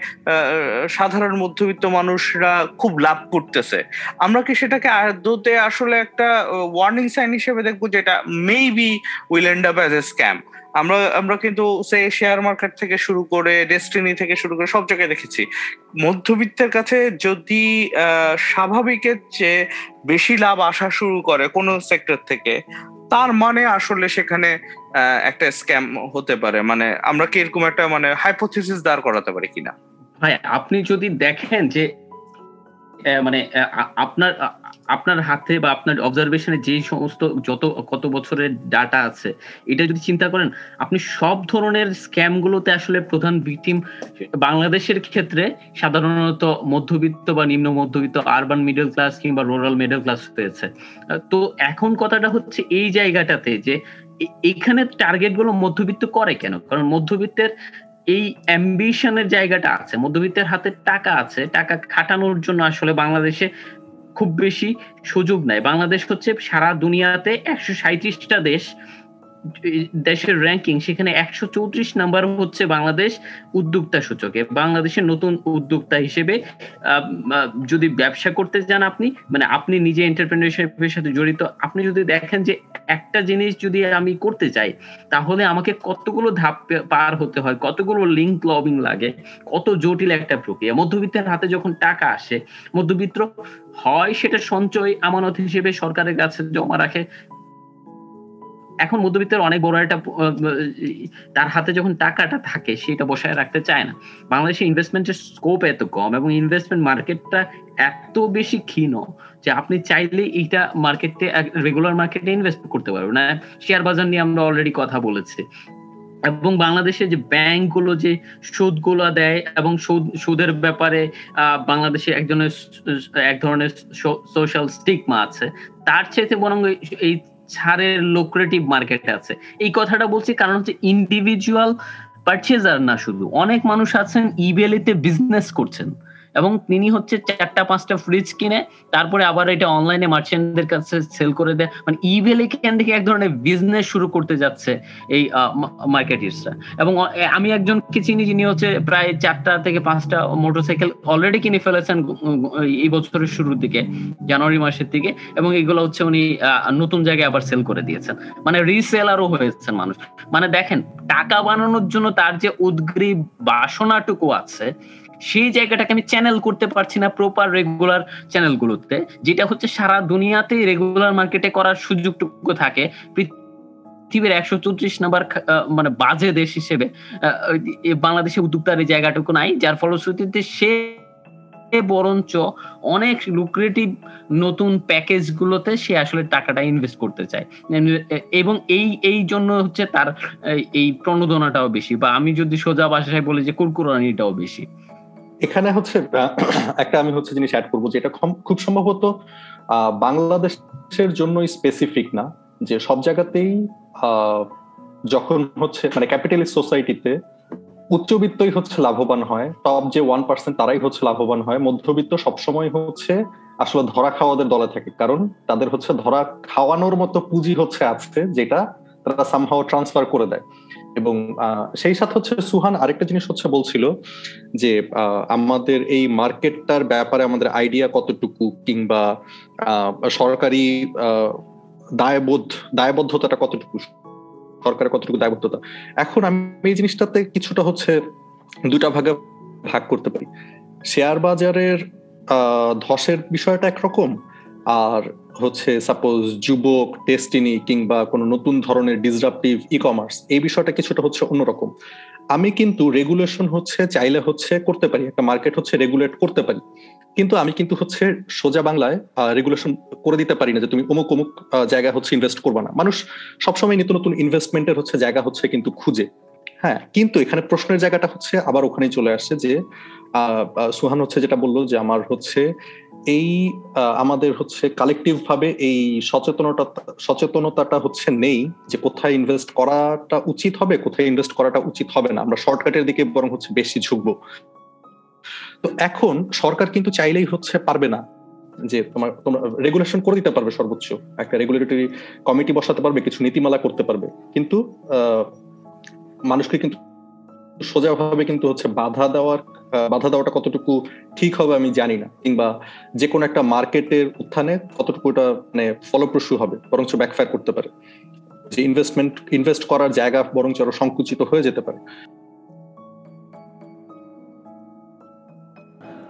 সাধারণ মধ্যবিত্ত মানুষরা খুব লাভ করতেছে, আমরা কি সেটাকে আদতে আসলে একটা ওয়ার্নিং সাইন হিসেবে দেখব যেটা maybe will end up as a scam আমরা আমরা কিন্তু সে শেয়ার মার্কেট থেকে শুরু করে ডেস্টিনি থেকে শুরু করে সব জায়গায় দেখেছি। মধ্যবিত্তের কাছে যদি স্বাভাবিকের চেয়ে বেশি লাভ আসা শুরু করে কোন সেক্টর থেকে, তার মানে আসলে সেখানে একটা স্ক্যাম হতে পারে। মানে আমরা কি এরকম একটা মানে হাইপোথিসিস দাঁড় করাতে পারি কিনা? ভাই, আপনি যদি দেখেন যে মানে আপনার আপনার হাতে বা আপনার অবজারভেশনে যে সমস্ত যত, কত বছরের ডাটা আছে, এটা যদি চিন্তা করেন, আপনি সব ধরনের স্ক্যাম গুলোতে আসলে প্রধান ভিকটিম বাংলাদেশের ক্ষেত্রে সাধারণত মধ্যবিত্ত বা নিম্ন মধ্যবিত্ত আরবান মিডল ক্লাস কিংবা রুরাল মিডল ক্লাস হয়েছে। তো এখন কথাটা হচ্ছে এই জায়গাটাতে যে এখানে টার্গেটগুলো মধ্যবিত্ত করে কেন? কারণ মধ্যবিত্তের এই অ্যাম্বিশনের জায়গাটা আছে, মধ্যবিত্তের হাতে টাকা আছে, টাকা খাটানোর জন্য আসলে বাংলাদেশে খুব বেশি সুযোগ নাই। বাংলাদেশ হচ্ছে সারা দুনিয়াতে একশো সাঁত্রিশটা দেশ দেশের র্যাঙ্কিং সেখানে একশো চৌত্রিশ নাম্বার হচ্ছে বাংলাদেশ উদ্যোক্তা সূচকে। বাংলাদেশের নতুন উদ্যোক্তা হিসেবে যদি ব্যবসা করতে চান আপনি মানে আপনি নিজে এন্টারপ্রেনারশিপের সাথে জড়িত, আপনি যদি দেখেন যে একটা জিনিস যদি আমি করতে চাই, তাহলে আমাকে কতগুলো ধাপ পার হতে হয়, কতগুলো লিঙ্ক লবিং লাগে, কত জটিল একটা প্রক্রিয়া। মধ্যবিত্তের হাতে যখন টাকা আসে, মধ্যবিত্ত হয় সেটা সঞ্চয় আমানত হিসেবে সরকারের কাছে জমা রাখে এখন মধ্যবিত্তের অনেক বড় একটা তার হাতে যখন টাকাটা থাকে, সেটা বসায় রাখতে চায় না। বাংলাদেশে ইনভেস্টমেন্টের স্কোপ এত কম এবং ইনভেস্টমেন্ট মার্কেটটা এত বেশি ক্ষীণ যে আপনি চাইলে এইটা মার্কেটে রেগুলার মার্কেটে ইনভেস্ট করতে পারবেন। না শেয়ার বাজার নিয়ে আমরা অলরেডি কথা বলেছি। এবং বাংলাদেশে যে ব্যাংকগুলো যে সুদগুলো দেয় এবং সুদ, সুদের ব্যাপারে বাংলাদেশে একজনের, এক ধরনের সোশ্যাল স্টিকমা আছে, তার চাইতে বরং এই ছাড়ের লোক্রেটিভ মার্কেট আছে। এই কথাটা বলছি কারণ হচ্ছে ইন্ডিভিজুয়াল পারচেজার না শুধু, অনেক মানুষ আছেন ইবেলিতে বিজনেস করছেন। এবং তিনি হচ্ছে চারটা, পাঁচটা ফ্রিজ কিনে তারপরে আবার এটা অনলাইনে মার্চেন্টদের কাছে সেল করে দেয়। মানে ইবেলে কেন থেকে এক ধরনের বিজনেস শুরু করতে যাচ্ছে এই মার্কেটার্সরা এবং আমি একজনকে চিনি যিনি হচ্ছে প্রায় চারটা থেকে পাঁচটা মোটরসাইকেল অলরেডি কিনে ফেলেছেন এই বছরের শুরুর দিকে, জানুয়ারি মাসের দিকে। এবং এগুলো হচ্ছে উনি নতুন জায়গায় আবার সেল করে দিয়েছেন। মানে রিসেলারও হয়েছেন মানুষ। মানে দেখেন, টাকা বানানোর জন্য তার যে উদ্গ্রীব বাসনাটুকু আছে সেই জায়গাটাকে আমি চ্যানেল করতে পারছি না প্রপার রেগুলার চ্যানেলগুলোতে যেটা হচ্ছে সারা দুনিয়াতে রেগুলার মার্কেটে করার সুযোগটুকু থাকে। পৃথিবীর একশো চৌত্রিশ নাম্বার মানে বাজে দেশ হিসেবে বাংলাদেশে উদ্যোক্তার এই জায়গাটুকু নাই, যার ফলশ্রুতিতে সে বরঞ্চ অনেক লুক্রেটিভ নতুন প্যাকেজ গুলোতে সে আসলে টাকাটা ইনভেস্ট করতে চায়। এবং এই এই জন্য হচ্ছে তার এই প্রণোদনাটাও বেশি। বা আমি যদি সোজা ভাষায় বলি যে কুরকুরানিটাও বেশি। এখানে হচ্ছে একটা আমি হচ্ছে জিনিস অ্যাড করব যে এটা খুব সম্ভবত বাংলাদেশের জন্য স্পেসিফিক না, যে সব জায়গাতেই যখন হচ্ছে মানে ক্যাপিটালিস্ট সোসাইটিতে উচ্চবিত্তই হচ্ছে লাভবান হয় টপ যে ওয়ান পার্সেন্ট তারাই হচ্ছে লাভবান হয়, মধ্যবিত্ত সবসময় হচ্ছে আসলে ধরা খাওয়াদের দলে থাকে, কারণ তাদের হচ্ছে ধরা খাওয়ানোর মতো পুঁজি হচ্ছে আছে যেটা তারা সামহাও ট্রান্সফার করে দেয়। এবং সেই সাথে হচ্ছে সুহান আরেকটা জিনিস হচ্ছে বলছিল যে আমাদের এই মার্কেটটার ব্যাপারে আমাদের আইডিয়া কতটুকু কিংবা সরকারি দায়বোধ, দায়বদ্ধতাটা কতটুকু, সরকারের কতটুকু দায়বদ্ধতা? এখন আমি এই জিনিসটাতে কিছুটা হচ্ছে দুটা ভাগে ভাগ করতে পারি। শেয়ার বাজারের ধসের বিষয়টা একরকম আর হচ্ছে সাপোজ যুবক টেস্টিনি কিংবা কোনো নতুন ধরনের ডিসরাপটিভ ই কমার্স এই বিষয়টা কিছুটা হচ্ছে অন্যরকম। আমি কিন্তু রেগুলেশন হচ্ছে চাইলে হচ্ছে করতে পারি, একটা মার্কেট হচ্ছে রেগুলেট করতে পারি। কিন্তু আমি কিন্তু হচ্ছে সোজা বাংলায় রেগুলেশন করে দিতে পারি না যে তুমি অমুক অমুক জায়গায় হচ্ছে ইনভেস্ট করবা না। মানুষ সবসময় নিত্য নতুন ইনভেস্টমেন্টের হচ্ছে জায়গা হচ্ছে কিন্তু খুঁজে। হ্যাঁ কিন্তু এখানে প্রশ্নের জায়গাটা হচ্ছে আবার ওখানেই চলে আসছে যে সুহান হচ্ছে যেটা বলল যে আমার হচ্ছে এই আমাদের হচ্ছে কালেকটিভ ভাবে এই সচেতনতা, সচেতনতাটা হচ্ছে নেই যে কোথায় ইনভেস্ট করাটা উচিত হবে, কোথায় ইনভেস্ট করাটা উচিত হবে না। আমরা শর্টকাটের দিকে বরং হচ্ছে বেশি ঝুঁকবো। তো এখন সরকার কিন্তু চাইলেই হচ্ছে পারবে না যে তোমার, তোমরা রেগুলেশন করে দিতে পারবে সর্বোচ্চ। একটা রেগুলেটরি কমিটি বসাতে পারবে, কিছু নীতিমালা করতে পারবে। কিন্তু মানুষকে কিন্তু সোজাভাবে কিন্তু হচ্ছে বাধা দেওয়ার বাধা দেওয়াটা কতটুকু ঠিক হবে আমি জানি না, কিংবা যে কোনো একটা মার্কেটের উত্থানে কতটুকু এটা মানে ফলপ্রসূ হবে, বরঞ্চ ব্যাকফায়ার করতে পারে। যে ইনভেস্টমেন্ট ইনভেস্ট করার জায়গা বরঞ্চ আরও সংকুচিত হয়ে যেতে পারে।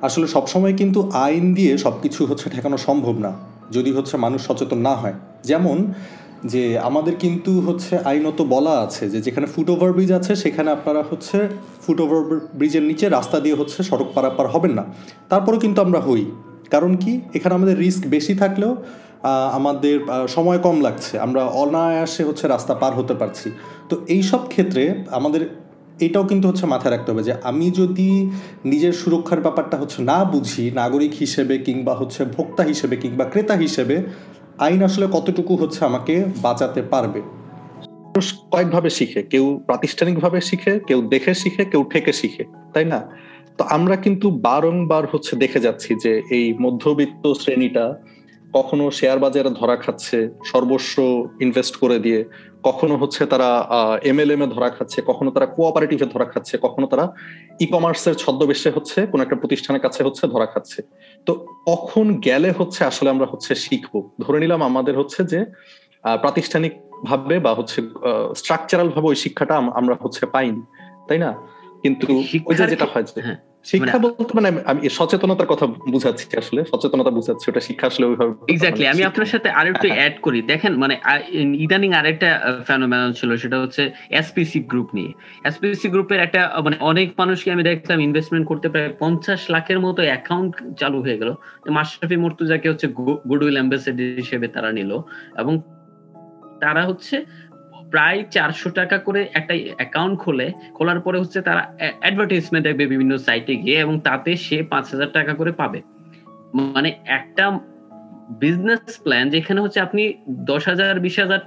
আসলে সবসময় কিন্তু আইন দিয়ে সবকিছু হচ্ছে ঠেকানো সম্ভব না, যদি হচ্ছে মানুষ সচেতন না হয়। যেমন যে আমাদের কিন্তু হচ্ছে আইনত বলা আছে যে যেখানে ফুট ওভার ব্রিজ আছে, সেখানে আপনারা হচ্ছে ফুট ওভার ব্রিজের নিচে রাস্তা দিয়ে হচ্ছে সড়ক পারাপার হবেন না। তারপরেও কিন্তু আমরা হই। কারণ কি? এখানে আমাদের রিস্ক বেশি থাকলেও আমাদের সময় কম লাগছে। আমরা অনায়াসে হচ্ছে রাস্তা পার হতে পারছি। তো এই সব ক্ষেত্রে আমাদের এটাও কিন্তু হচ্ছে মাথায় রাখতে হবে যে আমি যদি নিজের সুরক্ষার ব্যাপারটা হচ্ছে না বুঝি, নাগরিক হিসেবে কিংবা হচ্ছে ভোক্তা হিসেবে কিংবা ক্রেতা হিসেবে আইন আসলে কতটুকু হচ্ছে আমাকে বাঁচাতে পারবে? মানুষ কয়েকভাবে শিখে, কেউ প্রাতিষ্ঠানিকভাবে শিখে, কেউ দেখে শিখে, কেউ ঠেকে শিখে, তাই না? তো আমরা কিন্তু বারংবার হচ্ছে দেখে যাচ্ছি যে এই মধ্যবিত্ত শ্রেণীটা কখনো শেয়ার বাজারে ধরা খাচ্ছে সর্বস্ব ইনভেস্ট করে দিয়ে কখনো হচ্ছে তারা এমএলএম এ ধরা খাচ্ছে কখনো তারা কোঅপারেটিভে ধরা খাচ্ছে কখনো তারা ই কমার্সের ছদ্মবেশে হচ্ছে কোন একটা প্রতিষ্ঠানের কাছে হচ্ছে ধরা খাচ্ছে। তো কখন গেলে হচ্ছে আসলে আমরা হচ্ছে শিখব? ধরে নিলাম আমাদের হচ্ছে যে প্রাতিষ্ঠানিক ভাবে বা হচ্ছে স্ট্রাকচারাল ভাবে ওই শিক্ষাটা আমরা হচ্ছে পাইনি তাই না? কিন্তু ওই যেটা হয় হ্যাঁ। শিক্ষা মানে বলতে মানে আমি সচেতনতার কথা বুঝাচ্ছি আসলে সচেতনতা বুঝাচ্ছি ওটা শিক্ষা আসলে ওইভাবে এক্স্যাক্টলি আমি আপনার সাথে আরেকটু অ্যাড করি। দেখেন মানে ইদানিং আরেকটা ফেনোমেনন ছিল সেটা হচ্ছে এসপিসি গ্রুপ নিয়ে। এসপিসি গ্রুপের একটা মানে অনেক মানুষকে আমি দেখলাম ইনভেস্টমেন্ট করতে প্রায় পঞ্চাশ লাখের মতো অ্যাকাউন্ট চালু হয়ে গেল। মাশরাফি মুর্তুজাকে হচ্ছে গুডউইল অ্যাম্বাসেডর হিসেবে তারা নিল। এবং তারা হচ্ছে প্রায় চারশো টাকা করে একটা অ্যাকাউন্ট খোলে। খোলার পরে হচ্ছে তারা অ্যাডভার্টাইজমেন্ট দেখবে বিভিন্ন সাইটে গিয়ে এবং তাতে সে পাঁচ হাজার টাকা করে পাবে। মানে একটা বিজনেস প্ল্যান যেখানে হচ্ছে আপনি দশ হাজার, বিশ হাজার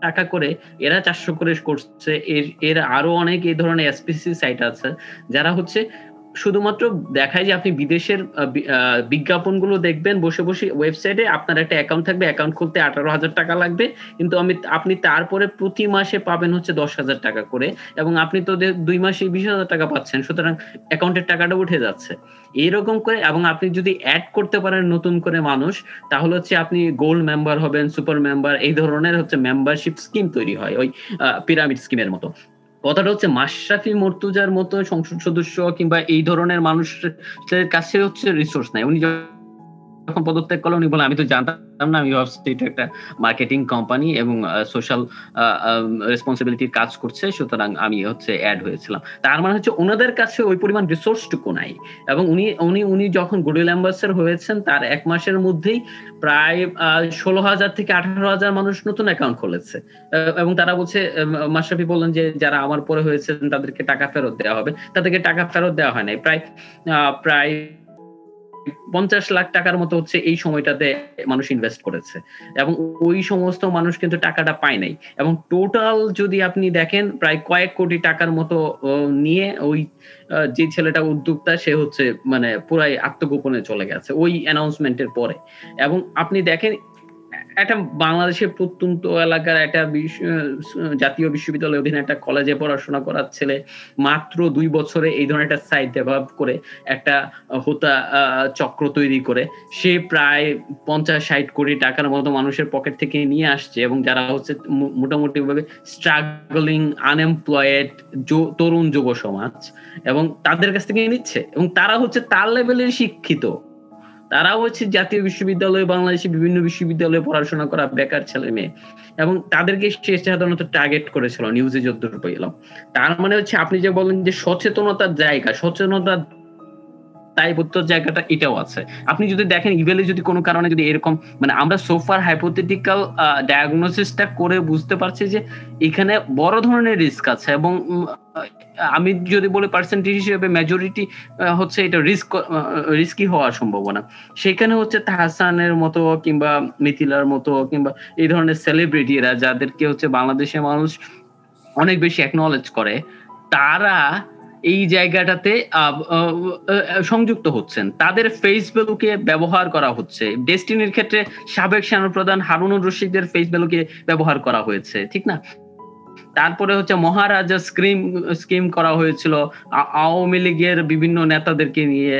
টাকা করে এরা চারশো করে করছে। এর এর আরও অনেক এই ধরনের এসপিসি সাইট আছে। যারা হচ্ছে শুধুমাত্র দেখায় যে আপনি বিদেশের বিজ্ঞাপনগুলো দেখবেন, বসে বসে ওয়েবসাইটে আপনার একটা অ্যাকাউন্ট থাকবে অ্যাকাউন্ট খুলতে আঠারো হাজার টাকা লাগবে, কিন্তু আমি, আপনি তারপরে প্রতি মাসে পাবেন হচ্ছে দশ হাজার টাকা করে, এবং আপনি তো দুই মাসে বিশ হাজার টাকা পাচ্ছেন, সুতরাং অ্যাকাউন্টের টাকাটা উঠে যাচ্ছে। এইরকম করে, এবং আপনি যদি অ্যাড করতে পারেন নতুন করে মানুষ, তাহলে হচ্ছে আপনি গোল্ড মেম্বার হবেন সুপার মেম্বার এই ধরনের হচ্ছে মেম্বারশিপ স্কিম তৈরি হয়, ওই পিরামিড স্কিমের মতো। কথাটা হচ্ছে মাশরাফি মর্তুজার মতো সংসদ সদস্য কিংবা এই ধরনের মানুষের কাছে হচ্ছে রিসোর্স নাই। উনি যখন পদত্যাগ করল, উনি বলে আমি তো জানতাম না, আমি ভাবছি এটা একটা মার্কেটিং কোম্পানি এবং সোশ্যাল রেসপন্সিবিলিটির কাজ করছে, সুতরাং আমি হচ্ছে অ্যাড হয়েছিলাম। তার মানে হচ্ছে ওনাদের কাছে ওই পরিমাণ রিসোর্সটুকু নাই এবং উনি উনি উনি যখন গুডউইল অ্যাম্বাসেডর হয়েছেন, তার এক মাসের মধ্যেই প্রায় ষোলো হাজার থেকে আঠারো হাজার মানুষ নতুন অ্যাকাউন্ট খুলেছে। এবং তারা বলছে মাশরাফি বললেন যে যারা আমার পরে হয়েছেন, তাদেরকে টাকা ফেরত দেওয়া হবে। তাদেরকে টাকা ফেরত দেওয়া হয় নাই। প্রায় প্রায় পঞ্চাশ লাখ টাকার মতো হচ্ছে এই সময়টাতে মানুষ ইনভেস্ট করেছে। এবং ওই সমস্ত মানুষ কিন্তু টাকাটা পায় নাই। এবং টোটাল যদি আপনি দেখেন, প্রায় কয়েক কোটি টাকার মতো নিয়ে ওই যে ছেলেটা উদ্যোক্তা, সে হচ্ছে মানে পুরাই আত্মগোপনে চলে গেছে, ওই অ্যানাউন্সমেন্টের পরে। এবং আপনি দেখেন একটা বাংলাদেশের প্রত্যন্ত এলাকার একটা জাতীয় বিশ্ববিদ্যালয়ের অধীনে একটা কলেজে পড়াশোনা করার ছেলে মাত্র দুই বছরে এই ধরনের একটা সাইট ডেভেলপ করে একটা হোতা চক্র তৈরি করে। সে প্রায় পঞ্চাশ, ষাট কোটি টাকার মতো মানুষের পকেট থেকে নিয়ে আসছে এবং যারা হচ্ছে মোটামুটি ভাবে স্ট্রাগলিং আনএমপ্লয়েড তরুণ যুব সমাজ এবং তাদের কাছ থেকে নিচ্ছে এবং তারা হচ্ছে তার লেভেলের শিক্ষিত। তারাও হচ্ছে জাতীয় বিশ্ববিদ্যালয়ে, বাংলাদেশে বিভিন্ন বিশ্ববিদ্যালয়ে পড়াশোনা করা বেকার ছেলে মেয়ে। এবং তাদেরকে সে সাধারণত টার্গেট করেছিল নিউজে যদ্দূর পেলাম। তার মানে হচ্ছে আপনি যে বলেন যে সচেতনতার জায়গা, সচেতনতার দায়বদ্ধ জায়গাটা এটাও আছে। আপনি যদি দেখেন ইভেলে যদি কোনো কারণে যদি এরকম মানে আমরা সোফার হাইপোথেটিক্যাল ডায়াগনোসিসটা করে বুঝতে পারছি যে এখানে বড় ধরনের রিস্ক আছে এবং আমি যদি বলি পার্সেন্টেজ হিসেবে মেজরিটি হচ্ছে এটা রিস্ক রিস্কি হওয়ার সম্ভাবনা। সেখানে হচ্ছে তাহসানের মতো কিংবা মিথিলার মতো কিংবা এই ধরনের সেলিব্রিটিরা যাদেরকে হচ্ছে বাংলাদেশের মানুষ অনেক বেশি অ্যাকনলেজ করে, তারা এই জায়গাটাতে সংযুক্ত হচ্ছেন। তাদের ফেসবুককে ব্যবহার করা হচ্ছে। ডেস্টিনির ক্ষেত্রে সাবেক সেনাপ্রধান হারুনুর রশিদের ভ্যালুকে ব্যবহার করা হয়েছে। ঠিক না? তারপরে হচ্ছে মহারাজা স্কিম স্কিম করা হয়েছিল আওয়ামী লীগের বিভিন্ন নেতাদেরকে নিয়ে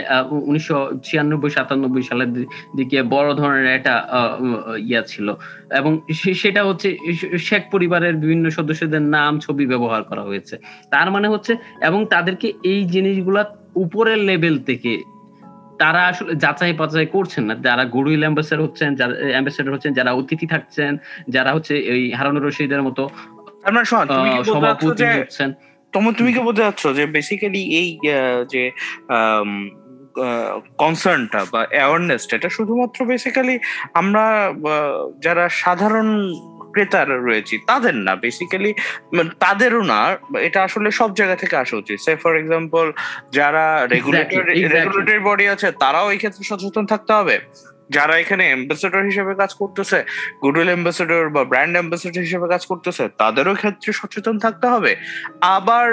উনিশশো ছিয়ানব্বই, সাতানব্বই সালের দিকে বড় ধরনের একটা ইয়া ছিল। এবং সেটা হচ্ছে শেখ পরিবারের বিভিন্ন সদস্যদের নাম, ছবি ব্যবহার করা হয়েছে। তার মানে হচ্ছে, এবং তাদেরকে এই জিনিসগুলা উপরের লেভেল থেকে, তারা আসলে যাচাই পাচাই করছেন না। যারা গুরুইল অ্যাম্বাসেডর হচ্ছেন, যারা, অ্যাম্বাসেডর হচ্ছেন, যারা অতিথি থাকছেন, যারা হচ্ছে এই হারানুর রশিদের মতো আমরা শোন তুমি কি বলতে যে তোমার তুমি কি বলতে চাচ্ছ যে বেসিক্যালি এই যে কনসার্নটা বা অ্যাওয়ারনেসটা এটা শুধুমাত্র বেসিক্যালি আমরা যারা সাধারণ ক্রেতারা রয়েছি তাদের না বেসিক্যালি তাদেরও না এটা আসলে সব জায়গা থেকে আসা উচিত। সে ফর এক্সাম্পল যারা রেগুলেটরি রেগুলেটরি বডি আছে তারাও এই ক্ষেত্রে সচেতন থাকতে হবে। যারা এখানে অ্যাম্বাসেডর হিসেবে কাজ করতেছে গুডউইল অ্যাম্বাসেডর বা ব্র্যান্ড অ্যাম্বাসেডর হিসেবে কাজ করতেছে, তাদেরও ক্ষেত্রে সচেতন থাকতে হবে। আবার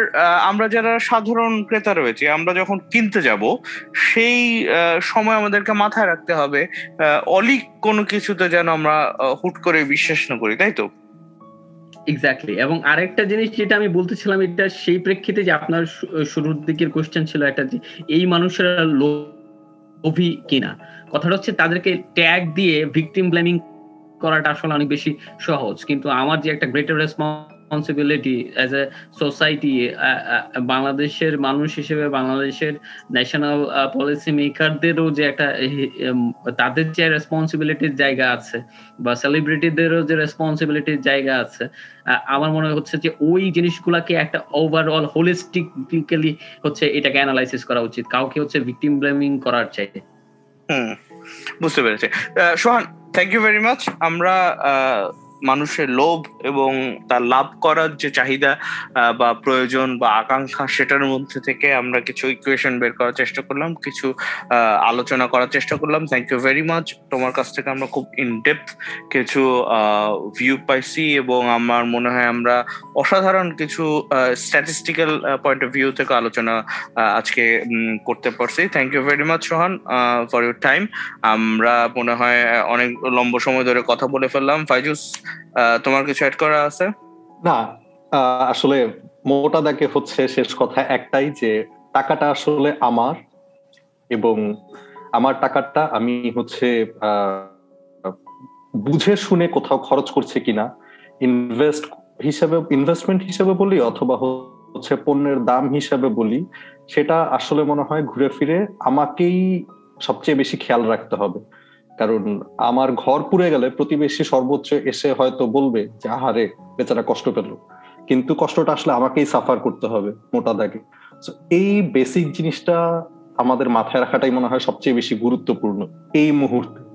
আমরা যারা সাধারণ ক্রেতা রয়েছে, আমরা যখন কিনতে যাব, সেই সময় আমাদেরকে মাথায় রাখতে হবে অলিক কোনো কিছুতে যেন আমরা হুট করে বিশ্বাস না করি, তাই তো? এক্স্যাক্টলি এবং আরেকটা জিনিস যেটা আমি বলতেছিলাম, এটা সেই প্রেক্ষিতে যে আপনার শুরুর দিকের কোশ্চেন ছিল একটা যে, এই মানুষেরা লোভী কিনা? কথাটা হচ্ছে তাদেরকে ট্যাগ দিয়ে ভিকটিম ব্লেমিং করাটা আসলে অনেক বেশি সহজ। কিন্তু আমার যে একটা greater responsibility as a society বাংলাদেশের মানুষ হিসেবে, বাংলাদেশের ন্যাশনাল পলিসি মেকারদেরও যে একটা তাদের যে রেসপন্সিবিলিটির জায়গা আছে বা সেলিব্রিটিদেরও যে রেসপন্সিবিলিটির জায়গা আছে আমার মনে হচ্ছে যে ওই জিনিসগুলাকে একটা ওভারঅল হোলিস্টিকলি হচ্ছে এটাকে অ্যানালাইসিস করা উচিত। কাউকে হচ্ছে ভিকটিম ব্লেমিং করার চাই হুম বুঝতে পেরেছি। Sohan thank you very much আমরা মানুষের লোভ এবং তার লাভ করার যে চাহিদা বা প্রয়োজন বা আকাঙ্ক্ষা সেটার মধ্যে থেকে আমরা কিছু ইকুয়েশন বের করার চেষ্টা করলাম, কিছু আলোচনা করার চেষ্টা করলাম। থ্যাংক ইউ ভেরি মাচ তোমার কাছ থেকে আমরা খুব ইনডেপথ কিছু ভিউ পাইছি এবং আমার মনে হয় আমরা অসাধারণ কিছু স্ট্যাটিস্টিক্যাল পয়েন্ট অফ ভিউ থেকে আলোচনা আজকে করতে পারছি। Thank you very much Sohan for your time আমরা মনে হয় অনেক লম্বা সময় ধরে কথা বলে ফেললাম। ফাইজুস তোমার কিছু অ্যাড করা আছে? না আসলে মোটা দাগে হচ্ছে শেষ কথা একটাই যে টাকাটা আসলে আমার এবং আমার টাকাটা আমি হচ্ছে বুঝে শুনে কোথাও খরচ করছে কিনা ইনভেস্ট হিসেবে ইনভেস্টমেন্ট হিসেবে বলি অথবা হচ্ছে পণ্যের দাম হিসেবে বলি, সেটা আসলে মনে হয় ঘুরে ফিরে আমাকেই সবচেয়ে বেশি খেয়াল রাখতে হবে। কারণ আমার ঘর পুড়ে গেলে প্রতিবেশী সর্বোচ্চ এসে হয়তো বলবে যে আহারে বেচারা কষ্ট পেল। কিন্তু কষ্টটা আসলে আমাকেই সাফার করতে হবে, মোটা দাগে। এই বেসিক জিনিসটা আমাদের মাথায় রাখাটাই মনে হয় সবচেয়ে বেশি গুরুত্বপূর্ণ, এই মুহূর্তে।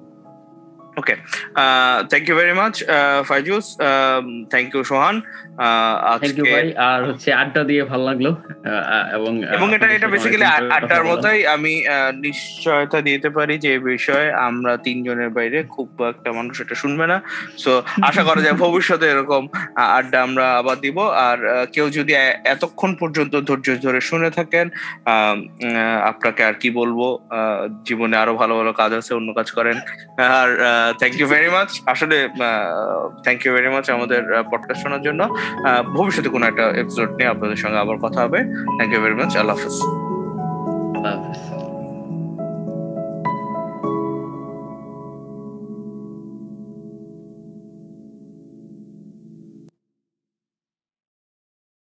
Okay thank you very much Faizus thank you Sohan thank you ভাই। আর হচ্ছে আড্ডা দিয়ে ভালো লাগল। এবং এবং এটা এটা বেসিক্যালি আড্ডার মতোই আমি নিশ্চয়তা দিতে পারি যে বিষয়ে আমরা তিনজনের বাইরে খুব একটা মানুষ এটা শুনবে না। সো আশা করা যায় ভবিষ্যতে এরকম আড্ডা আমরা আবার দিব। আর কেউ যদি এতক্ষণ পর্যন্ত ধৈর্য ধরে শুনে থাকেন আপনাকে আর কি বলব? জীবনে আরও ভালো ভালো কাজ আছে অন্য কাজ করেন। আর থ্যাংক ইউ ভেরি মাচ আসলে থ্যাংক ইউ ভেরি মাচ আমাদের পডকাস্ট শোনার জন্য। ভবিষ্যতে কোনো একটা এপিসোড নিয়ে আপনাদের সঙ্গে আবার কথা হবে। থ্যাংক ইউ ভেরি মাচ আল্লাহ হাফিজ। আল্লাহ হাফিজ।